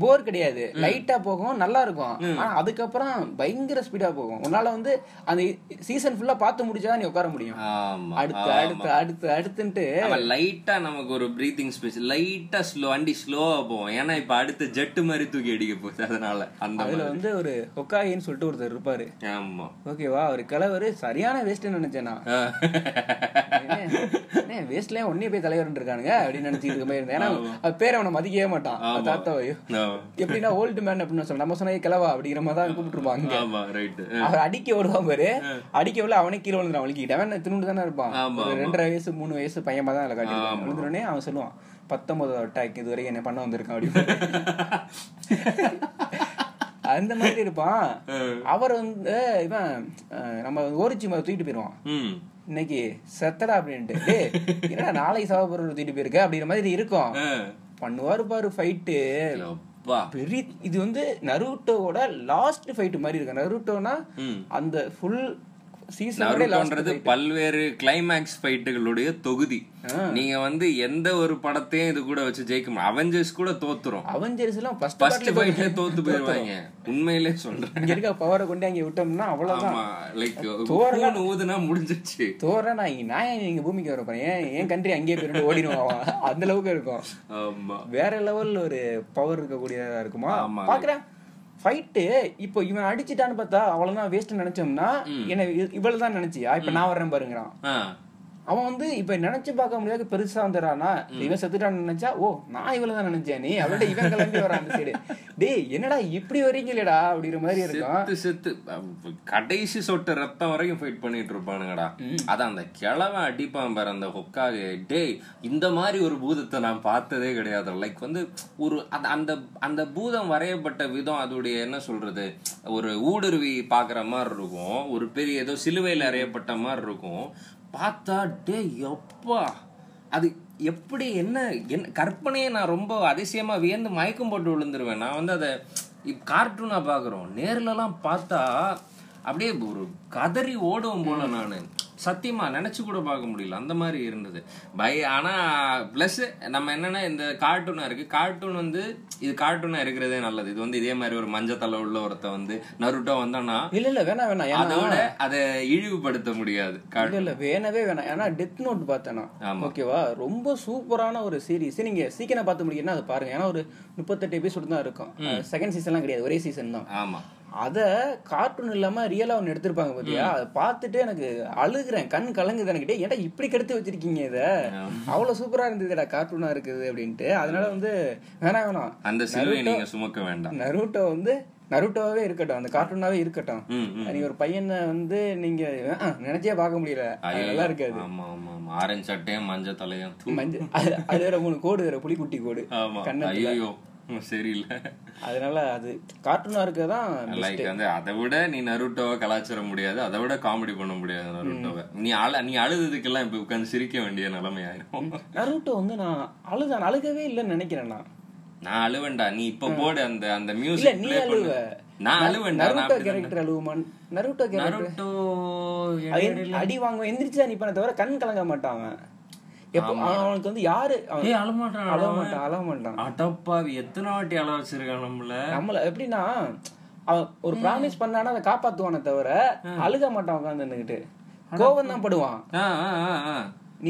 [SPEAKER 2] போர் கிடையாது. லைட்டா போகும் நல்லா இருக்கும். ஆனா அதுக்கப்புறம் பயங்கர ஸ்பீடா போகும். உன்னால வந்து அந்த சீசன் ஃபுல்லா பார்த்து முடிச்சாதான் நீ உட்கார முடியும். அடுத்து அடுத்து அடுத்து அடுத்துன்ட்டு.
[SPEAKER 3] லைட்டா நமக்கு ஒரு பிரீத்திங் ஸ்பேஸ் லைட்டா ஸ்லோ வண்டி ஸ்லோவா போவோம் ஏன்னா இப்ப அடுத்து ஜெட்டு மாதிரி தூக்கி அடிக்க போகுது. அதனால அந்த
[SPEAKER 2] அதுல வந்து ஒரு ஹொக்காயின்னு சொல்லிட்டு ஒருத்தர் இருப்பாரு.
[SPEAKER 3] ஆமா.
[SPEAKER 2] ஓகேவா அவர் கிழவர். சரியான வேஸ்ட்னு நினைச்சேன் நான். வேஸ்ட்லயே ஒன்னே போய் தலைவர் இருக்கானுங்க அப்படின்னு நினைச்சிட்டு இருக்க மாதிரி இருந்தேன். ஏன்னா பேர் அவனை மதிக்கவே மாட்டான். தாத்தா
[SPEAKER 3] ஆமா.
[SPEAKER 2] எப்படின்னா ஓல்டு மேன் அப்படின்னு சொல்ல நம்ம சொன்ன கிழவா அப்படிங்கிற மாதிரி தான் கூப்பிட்டுருப்பாங்க. அவர் அடிக்க விடுவான் பாரு. அடிக்க விட அவனே கீழே விழுந்துறான் வலிக்கிட்டு அவன் திருண்டு தானே இருப்பான். ரெண்டரை வயசு மூணு வயசு பையன் தான் அதில் காட்டியிருப்பான் விழுந்துடனே அவன் சொல்லுவான் பத்தொன்பது அட்டாக் இது வரைக்கும் என்ன பண்ண வந்திருக்கான் அப்படின்னு. அந்த மாதிரி இருப்பான். அவர் வந்து இவன் நம்ம ஓரிச்சி மாதிரி தூக்கிட்டு போயிருவான் இன்னைக்கு செத்தடா அப்படின்ட்டு. என்னடா நாளைக்கு சாவப்படுற தூக்கிட்டு போயிருக்க? அப்படிங்கிற மாதிரி இருக்கும். பண்ணுவாரு பாரு ஃபைட்டு பெரிய இது வந்து நருட்டோவோட லாஸ்ட் ஃபைட் மாதிரி இருக்கு. நருட்டோனா. அந்த ஃபுல் சீசன்
[SPEAKER 3] நருட்டோன்றது பல்வேறு கிளைமேக்ஸ் ஃபைட்டுகளுடைய தொகுதி. நீங்க வந்து எந்த ஒரு படத்தையும் இது கூட வச்சு ஜெயிக்க முடியும் அவெஞ்சர்ஸ் கூட தோத்துரும்.
[SPEAKER 2] அவெஞ்சர்ஸ் எல்லாம் ஃபர்ஸ்ட்
[SPEAKER 3] ஃபர்ஸ்ட் ஃபைட்ல தோத்து போயிருவாங்க. உண்மையிலே சொல்றேன்.
[SPEAKER 2] இங்க இருக்க பவரை கொண்டு அங்க விட்டோம்னா அவ்வளவுதான்.
[SPEAKER 3] ஆமா லைக் ஊதுனா முடிஞ்சிருச்சு.
[SPEAKER 2] தோற நான் நான் இங்க பூமிக்கு வர போறேன்? ஏன் என் கண்ட்ரி அங்கேயே போயிட்டு ஓடிடுவான். அந்த அளவுக்கு இருக்கும்.
[SPEAKER 3] ஆமா.
[SPEAKER 2] வேற லெவல்ல ஒரு பவர் இருக்கக்கூடியதா இருக்குமா. பாக்குறேன். ஃபைட்டு இப்போ இவன் அடிச்சிட்டான்னு பார்த்தா அவ்வளவுதான் வேஸ்ட் நினைச்சோம்னா என்ன இவ்வளவு தான் நினைச்சியா? இப்ப நான் வர்றேன் பாருங்கிறான். அவன் வந்து இப்ப நினைச்சு பார்க்க முடியாது பெருசா வந்துடுறானா இவன் செத்துட்டான்னு நினைச்சா ஓ நான் இவ்வளவு தான் நினைச்சேன் நீ அவள்கிட்ட இவன் கிளம்பி வரான் அந்த சைடு. டேய் என்னடா இப்படி வரீங்களேடா அப்படிங்கிற மாதிரி இருக்கும்.
[SPEAKER 3] செத்து கடைசி சொட்டு ரத்தம் வரைக்கும் ஃபைட் பண்ணிட்டு இருப்பானுங்கடா. அதான் அந்த கிழவன் அடிப்பான் பாரு அந்த ஹொக்காக. டேய் இந்த மாதிரி ஒரு பூதத்தை நான் பார்த்ததே கிடையாது லைக் வந்து ஒரு அந்த- அந்த அந்த பூதம் வரையப்பட்ட விதம் அதோடைய என்ன சொல்றது? ஒரு ஊடுருவி பாக்குற மாதிரி இருக்கும். ஒரு பெரிய ஏதோ சிலுவையில் அறையப்பட்ட மாதிரி இருக்கும். பார்த்தா டேய் எப்பா அது எப்படி என்ன என்ன கற்பனையை நான் ரொம்ப அதிசயமாக வியந்து மயக்கம் போட்டு விழுந்துருவேன். நான் வந்து அதை கார்ட்டூனாக பார்க்குறோம். நேர்லலாம் பார்த்தா அப்படியே ஒரு கதறி ஓடுவோம் போல நான். சத்தியமா நினைச்சு கூட பார்க்க முடியல. அந்த மாதிரி இருந்தது. பை ஆனா பிளஸ் நம்ம என்னன்னா இந்த கார்ட்டூனா இருக்கு. கார்ட்டூன் வந்து இது கார்ட்டூனா இருக்கிறதே நல்லது. இது வந்து இதே மாதிரி ஒரு மஞ்சத்தலை உள்ள ஒருத்த வந்து நருட்டோ வந்தானா
[SPEAKER 2] இல்ல இல்ல வேணாம் வேணாம்.
[SPEAKER 3] அதோட அதை இழிவுபடுத்த முடியாது
[SPEAKER 2] இல்ல இல்ல வேணவே வேணாம். ஏன்னா டெத் நோட் பார்த்தேன் நான்.
[SPEAKER 3] ஆமா.
[SPEAKER 2] ஓகேவா ரொம்ப சூப்பரான ஒரு சீரிஸ் நீங்க சீக்கிரம் பார்த்து முடியும்னா அது பாருங்க. ஏன்னா ஒரு முப்பத்தெட்டு எபிசோட் தான் இருக்கும். செகண்ட் சீசன்லாம் கிடையாது. ஒரே சீசன் தான்.
[SPEAKER 3] ஆமா.
[SPEAKER 2] அத கார்ட்டூன் இல்லாம ரியலா ஒன்னு எடுத்திருப்பாங்க பாத்தியா? அதை பார்த்துட்டு எனக்கு அழுகுறேன். கண் கலங்குது எனக்கு டேய், ஏன்டா இப்படி கெடுத்து வச்சிருக்கீங்க இத? அவ்வளவு சூப்பரா இருந்ததுடா கார்ட்டூனா இருக்குது அப்படின்ட்டு. அதனால வந்து வேணாம் வேணாம்.
[SPEAKER 3] அந்த சிலுவை நீங்க சுமக்க வேண்டாம்.
[SPEAKER 2] நருட்டோ வந்து நருட்டோவே இருக்கட்டும். அந்த கார்ட்டூனாவே இருக்கட்டும். நீங்க ஒரு பையனை வந்து நீங்க நினைச்சே பார்க்க முடியல. நல்லா இருக்காது.
[SPEAKER 3] ஆமா ஆமா ஆரஞ்சு சட்டையும் மஞ்சள் தலையும்.
[SPEAKER 2] மஞ்சள் அது வேற மூணு கோடு வேற புலிக்குட்டி கோடு.
[SPEAKER 3] ஐயோ சரியில்லை.
[SPEAKER 2] அதனால அது கார்ட்டூனா இருக்கதான்
[SPEAKER 3] லைக் வந்து அதை விட நீ நருட்டோவை கலாச்சிட முடியாது அதை விட காமெடி பண்ண முடியாது நருட்டோவை. நீ அழ நீ அழுதுதுக்கெல்லாம் இப்ப உட்காந்து சிரிக்க வேண்டிய நிலைமை ஆயிரும்
[SPEAKER 2] நருட்டோ வந்து நான் அழுதான் அழுகவே இல்லைன்னு நினைக்கிறேன் நான்.
[SPEAKER 3] நான் அழுவேன்டா நீ இப்ப போடு அந்த அந்த மியூசிக்
[SPEAKER 2] நீ அழுவ.
[SPEAKER 3] நான் அழுவேன்டா நான்
[SPEAKER 2] நருட்டோ. கேரக்டர் அழுவுமான்? நருட்டோ கேரக்டர் அடி வாங்குவான் எந்திரிச்சா நிப்பான தவிர கண் கலங்க மாட்டான் அவன். எப்போ? அவனுக்கு வந்து யாரு?
[SPEAKER 3] அழ மாட்டான்
[SPEAKER 2] அழ மாட்டான் அழ மாட்டான்.
[SPEAKER 3] எத்தனை வாட்டி அழ வச்சிருக்கான் நம்மள?
[SPEAKER 2] நம்மள எப்படின்னா அவன் ஒரு ப்ராமிஸ் பண்ணானா அதை காப்பாத்துவானே தவிர அழுக மாட்டான் உட்காந்து கோவம் தான் படுவான். நீ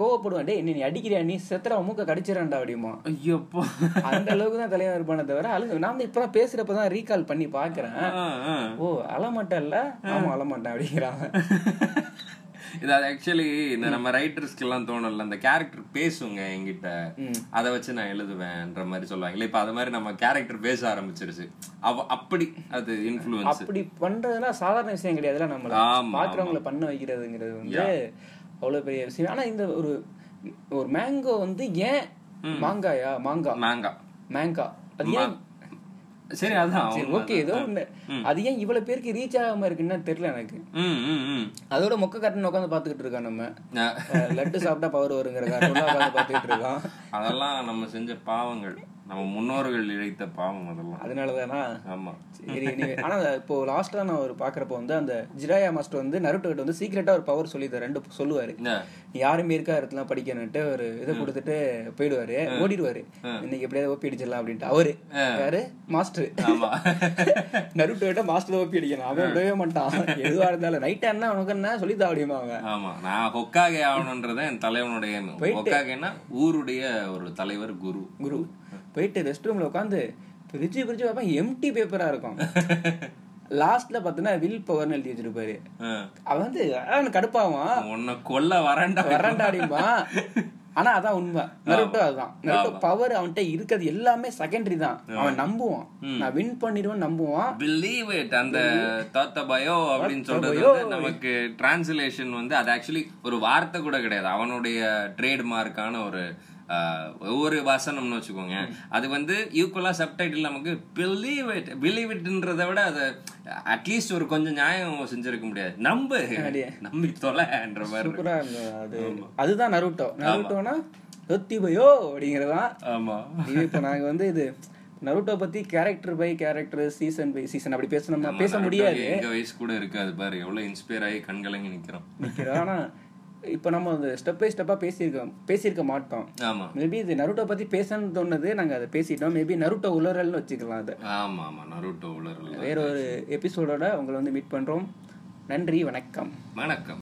[SPEAKER 2] கோவப்படுவான். டேய் நீ அடிக்கிறியா? நீ செத்துற மூக்க கடிச்சிடண்டா அப்படிமா.
[SPEAKER 3] ஐயோப்பா.
[SPEAKER 2] அந்த அளவுக்கு தான் தலைவன் இருப்பானே தவிர அழுக. நான் வந்து இப்பதான் பேசுறப்பதான் ரீகால் பண்ணி பாக்குறேன். ஓ அழமாட்டேன்ல ஆமா அழமாட்டேன் அப்படிங்கிறாங்க
[SPEAKER 3] இது அது ஆக்சுவலி இந்த நம்ம ரைட்டர்ஸ்க்கு எல்லாம் தோணல. அந்த கேரக்டர் பேசுங்க என்கிட்ட. அதை வச்சு நான் எழுதுவேன்ற மாதிரி சொல்லுவாங்க. இப்ப அது மாதிரி நம்ம கேரக்டர் பேச ஆரம்பிச்சிருச்சு. அவ அப்படி அது இன்ஃபுளுன்ஸ்
[SPEAKER 2] அப்படி பண்றதுனா சாதாரண விஷயம் கிடையாதுல நம்மள
[SPEAKER 3] ஆமா,
[SPEAKER 2] பாக்குறவங்கள பண்ண வைக்கிறதுங்கிறது வந்து அவ்வளவு பெரிய விஷயம். ஆனா இந்த ஒரு ஒரு மேங்கோ வந்து ஏன் மாங்காயா? மாங்கா.
[SPEAKER 3] மாங்கா.
[SPEAKER 2] மேங்கா அது ஏன்
[SPEAKER 3] சரி அதான்
[SPEAKER 2] சரி ஓகே ஏதோ ஒண்ணு. அது ஏன் இவ்வளவு பேருக்கு ரீச் ஆகாம இருக்குன்னு தெரியல எனக்கு. அதோட மொக்க கட்டணம் உட்காந்து பாத்துக்கிட்டு இருக்கான் நம்ம. லட்டு சாப்பிட்டா பவர் வருங்கிற உட்காந்து பாத்துக்கிட்டு இருக்கான்.
[SPEAKER 3] அதெல்லாம் நம்ம செஞ்ச பாவங்கள். நம்ம முன்னோர்கள் இழைத்த பாவம் அதெல்லாம்.
[SPEAKER 2] அதனாலதானா?
[SPEAKER 3] ஆமா.
[SPEAKER 2] சரி. ஆனா இப்போ லாஸ்டா நான் ஒரு பாக்குறப்ப வந்து அந்த ஜிராயா மாஸ்டர் வந்து நருட்டோ கிட்ட வந்து சீக்கிரட்டா ஒரு பவர் சொல்லி ரெண்டு சொல்லுவாரு. யாருமே இருக்கா இடத்துல படிக்கணும்ட்டு ஒரு இதை கொடுத்துட்டு போயிடுவாரு. ஓடிடுவாரு. இன்னைக்கு எப்படியாவது ஓப்பி அடிச்சிடலாம் அப்படின்ட்டு. அவரு. யாரு? மாஸ்டர்.
[SPEAKER 3] ஆமா.
[SPEAKER 2] நருட்டோ கிட்ட மாஸ்டர் ஓப்பி அடிக்கணும். அவன் விடவே மாட்டான். எதுவா இருந்தாலும் நைட் என்ன உனக்கு என்ன சொல்லி முடியுமா அவன்?
[SPEAKER 3] ஆமா. நான் ஹொக்காகே ஆகணும்ன்றத என் தலைவனுடைய. ஹொக்காகேன்னா ஊருடைய ஒரு தலைவர் குரு.
[SPEAKER 2] குரு. போயிட்டு ரெஸ்ட் ரூம்ல உட்காந்து பிரிச்சு பிரிச்சு பார்ப்பேன். எம்டி பேப்பரா இருக்கும். லாஸ்ட்ல பார்த்தீங்கன்னா வில் பவர்னு எழுதி வச்சிருப்பாரு. அவன் வந்து கடுப்பாவான்.
[SPEAKER 3] உன்னை கொல்ல வரேன்டா.
[SPEAKER 2] வரண்டாடிமா ஆனா அதான் உண்மை. நருட்டோ அதுதான். நருட்டோ பவர் அவன்கிட்ட இருக்கிறது எல்லாமே செகண்டரி தான். அவன் நம்புவான். நான் வின் பண்ணிடுவேன் நம்புவான்.
[SPEAKER 3] பிலீவ் இட் அந்த தோத்த பயோ அப்படின்னு சொல்றது வந்து நமக்கு டிரான்ஸ்லேஷன் வந்து அது ஆக்சுவலி ஒரு வார்த்தை கூட கிடையாது. அவனுடைய ட்ரேட்மார்க்கான ஒரு ஆஹ், ஒவ்வொரு வசனம்னு வச்சுக்கோங்க. அது வந்து ஈக்குவலா சப்டைட்டில் நமக்கு பிலீவ் இட் பிலீவ் இட்ன்றதை விட அதை அட்லீஸ்ட் ஒரு கொஞ்சம் நியாயம் செஞ்சிருக்க முடியாது. நம்பு. நம்பி தொலைன்ற மாதிரி.
[SPEAKER 2] அது அதுதான் நருட்டோ நருட்டோனா தொத்தி பயோ அப்படிங்கறதான்
[SPEAKER 3] ஆமா.
[SPEAKER 2] இது இப்போ நாங்க வந்து இது நருட்டோ பத்தி character by character season by season அப்படி பேசணும்னா பேச முடியாது.
[SPEAKER 3] எங்க வயசு கூட இருக்காது பாரு. எவ்வளவு இன்ஸ்பயர் ஆகி கண்கலங்கி நிக்கிறோம்.
[SPEAKER 2] நிக்கிறோம். ஆனா இப்போ நம்ம அந்த ஸ்டெப் பை ஸ்டெப்பா பேசியிருக்கோம் பேசியிருக்க மாட்டோம்.
[SPEAKER 3] ஆமா.
[SPEAKER 2] மேபி இது நருட்டோ பத்தி பேசணும்னு தோணுது நாங்க அதை பேசிட்டோம். மேபி நருட்டோ உலரல்னு வச்சுக்கலாம் அதை.
[SPEAKER 3] ஆமா ஆமா. நருட்டோ உலர்ல
[SPEAKER 2] வேற ஒரு எபிசோடோட உங்களை வந்து மீட் பண்றோம். நன்றி வணக்கம்.
[SPEAKER 3] வணக்கம்.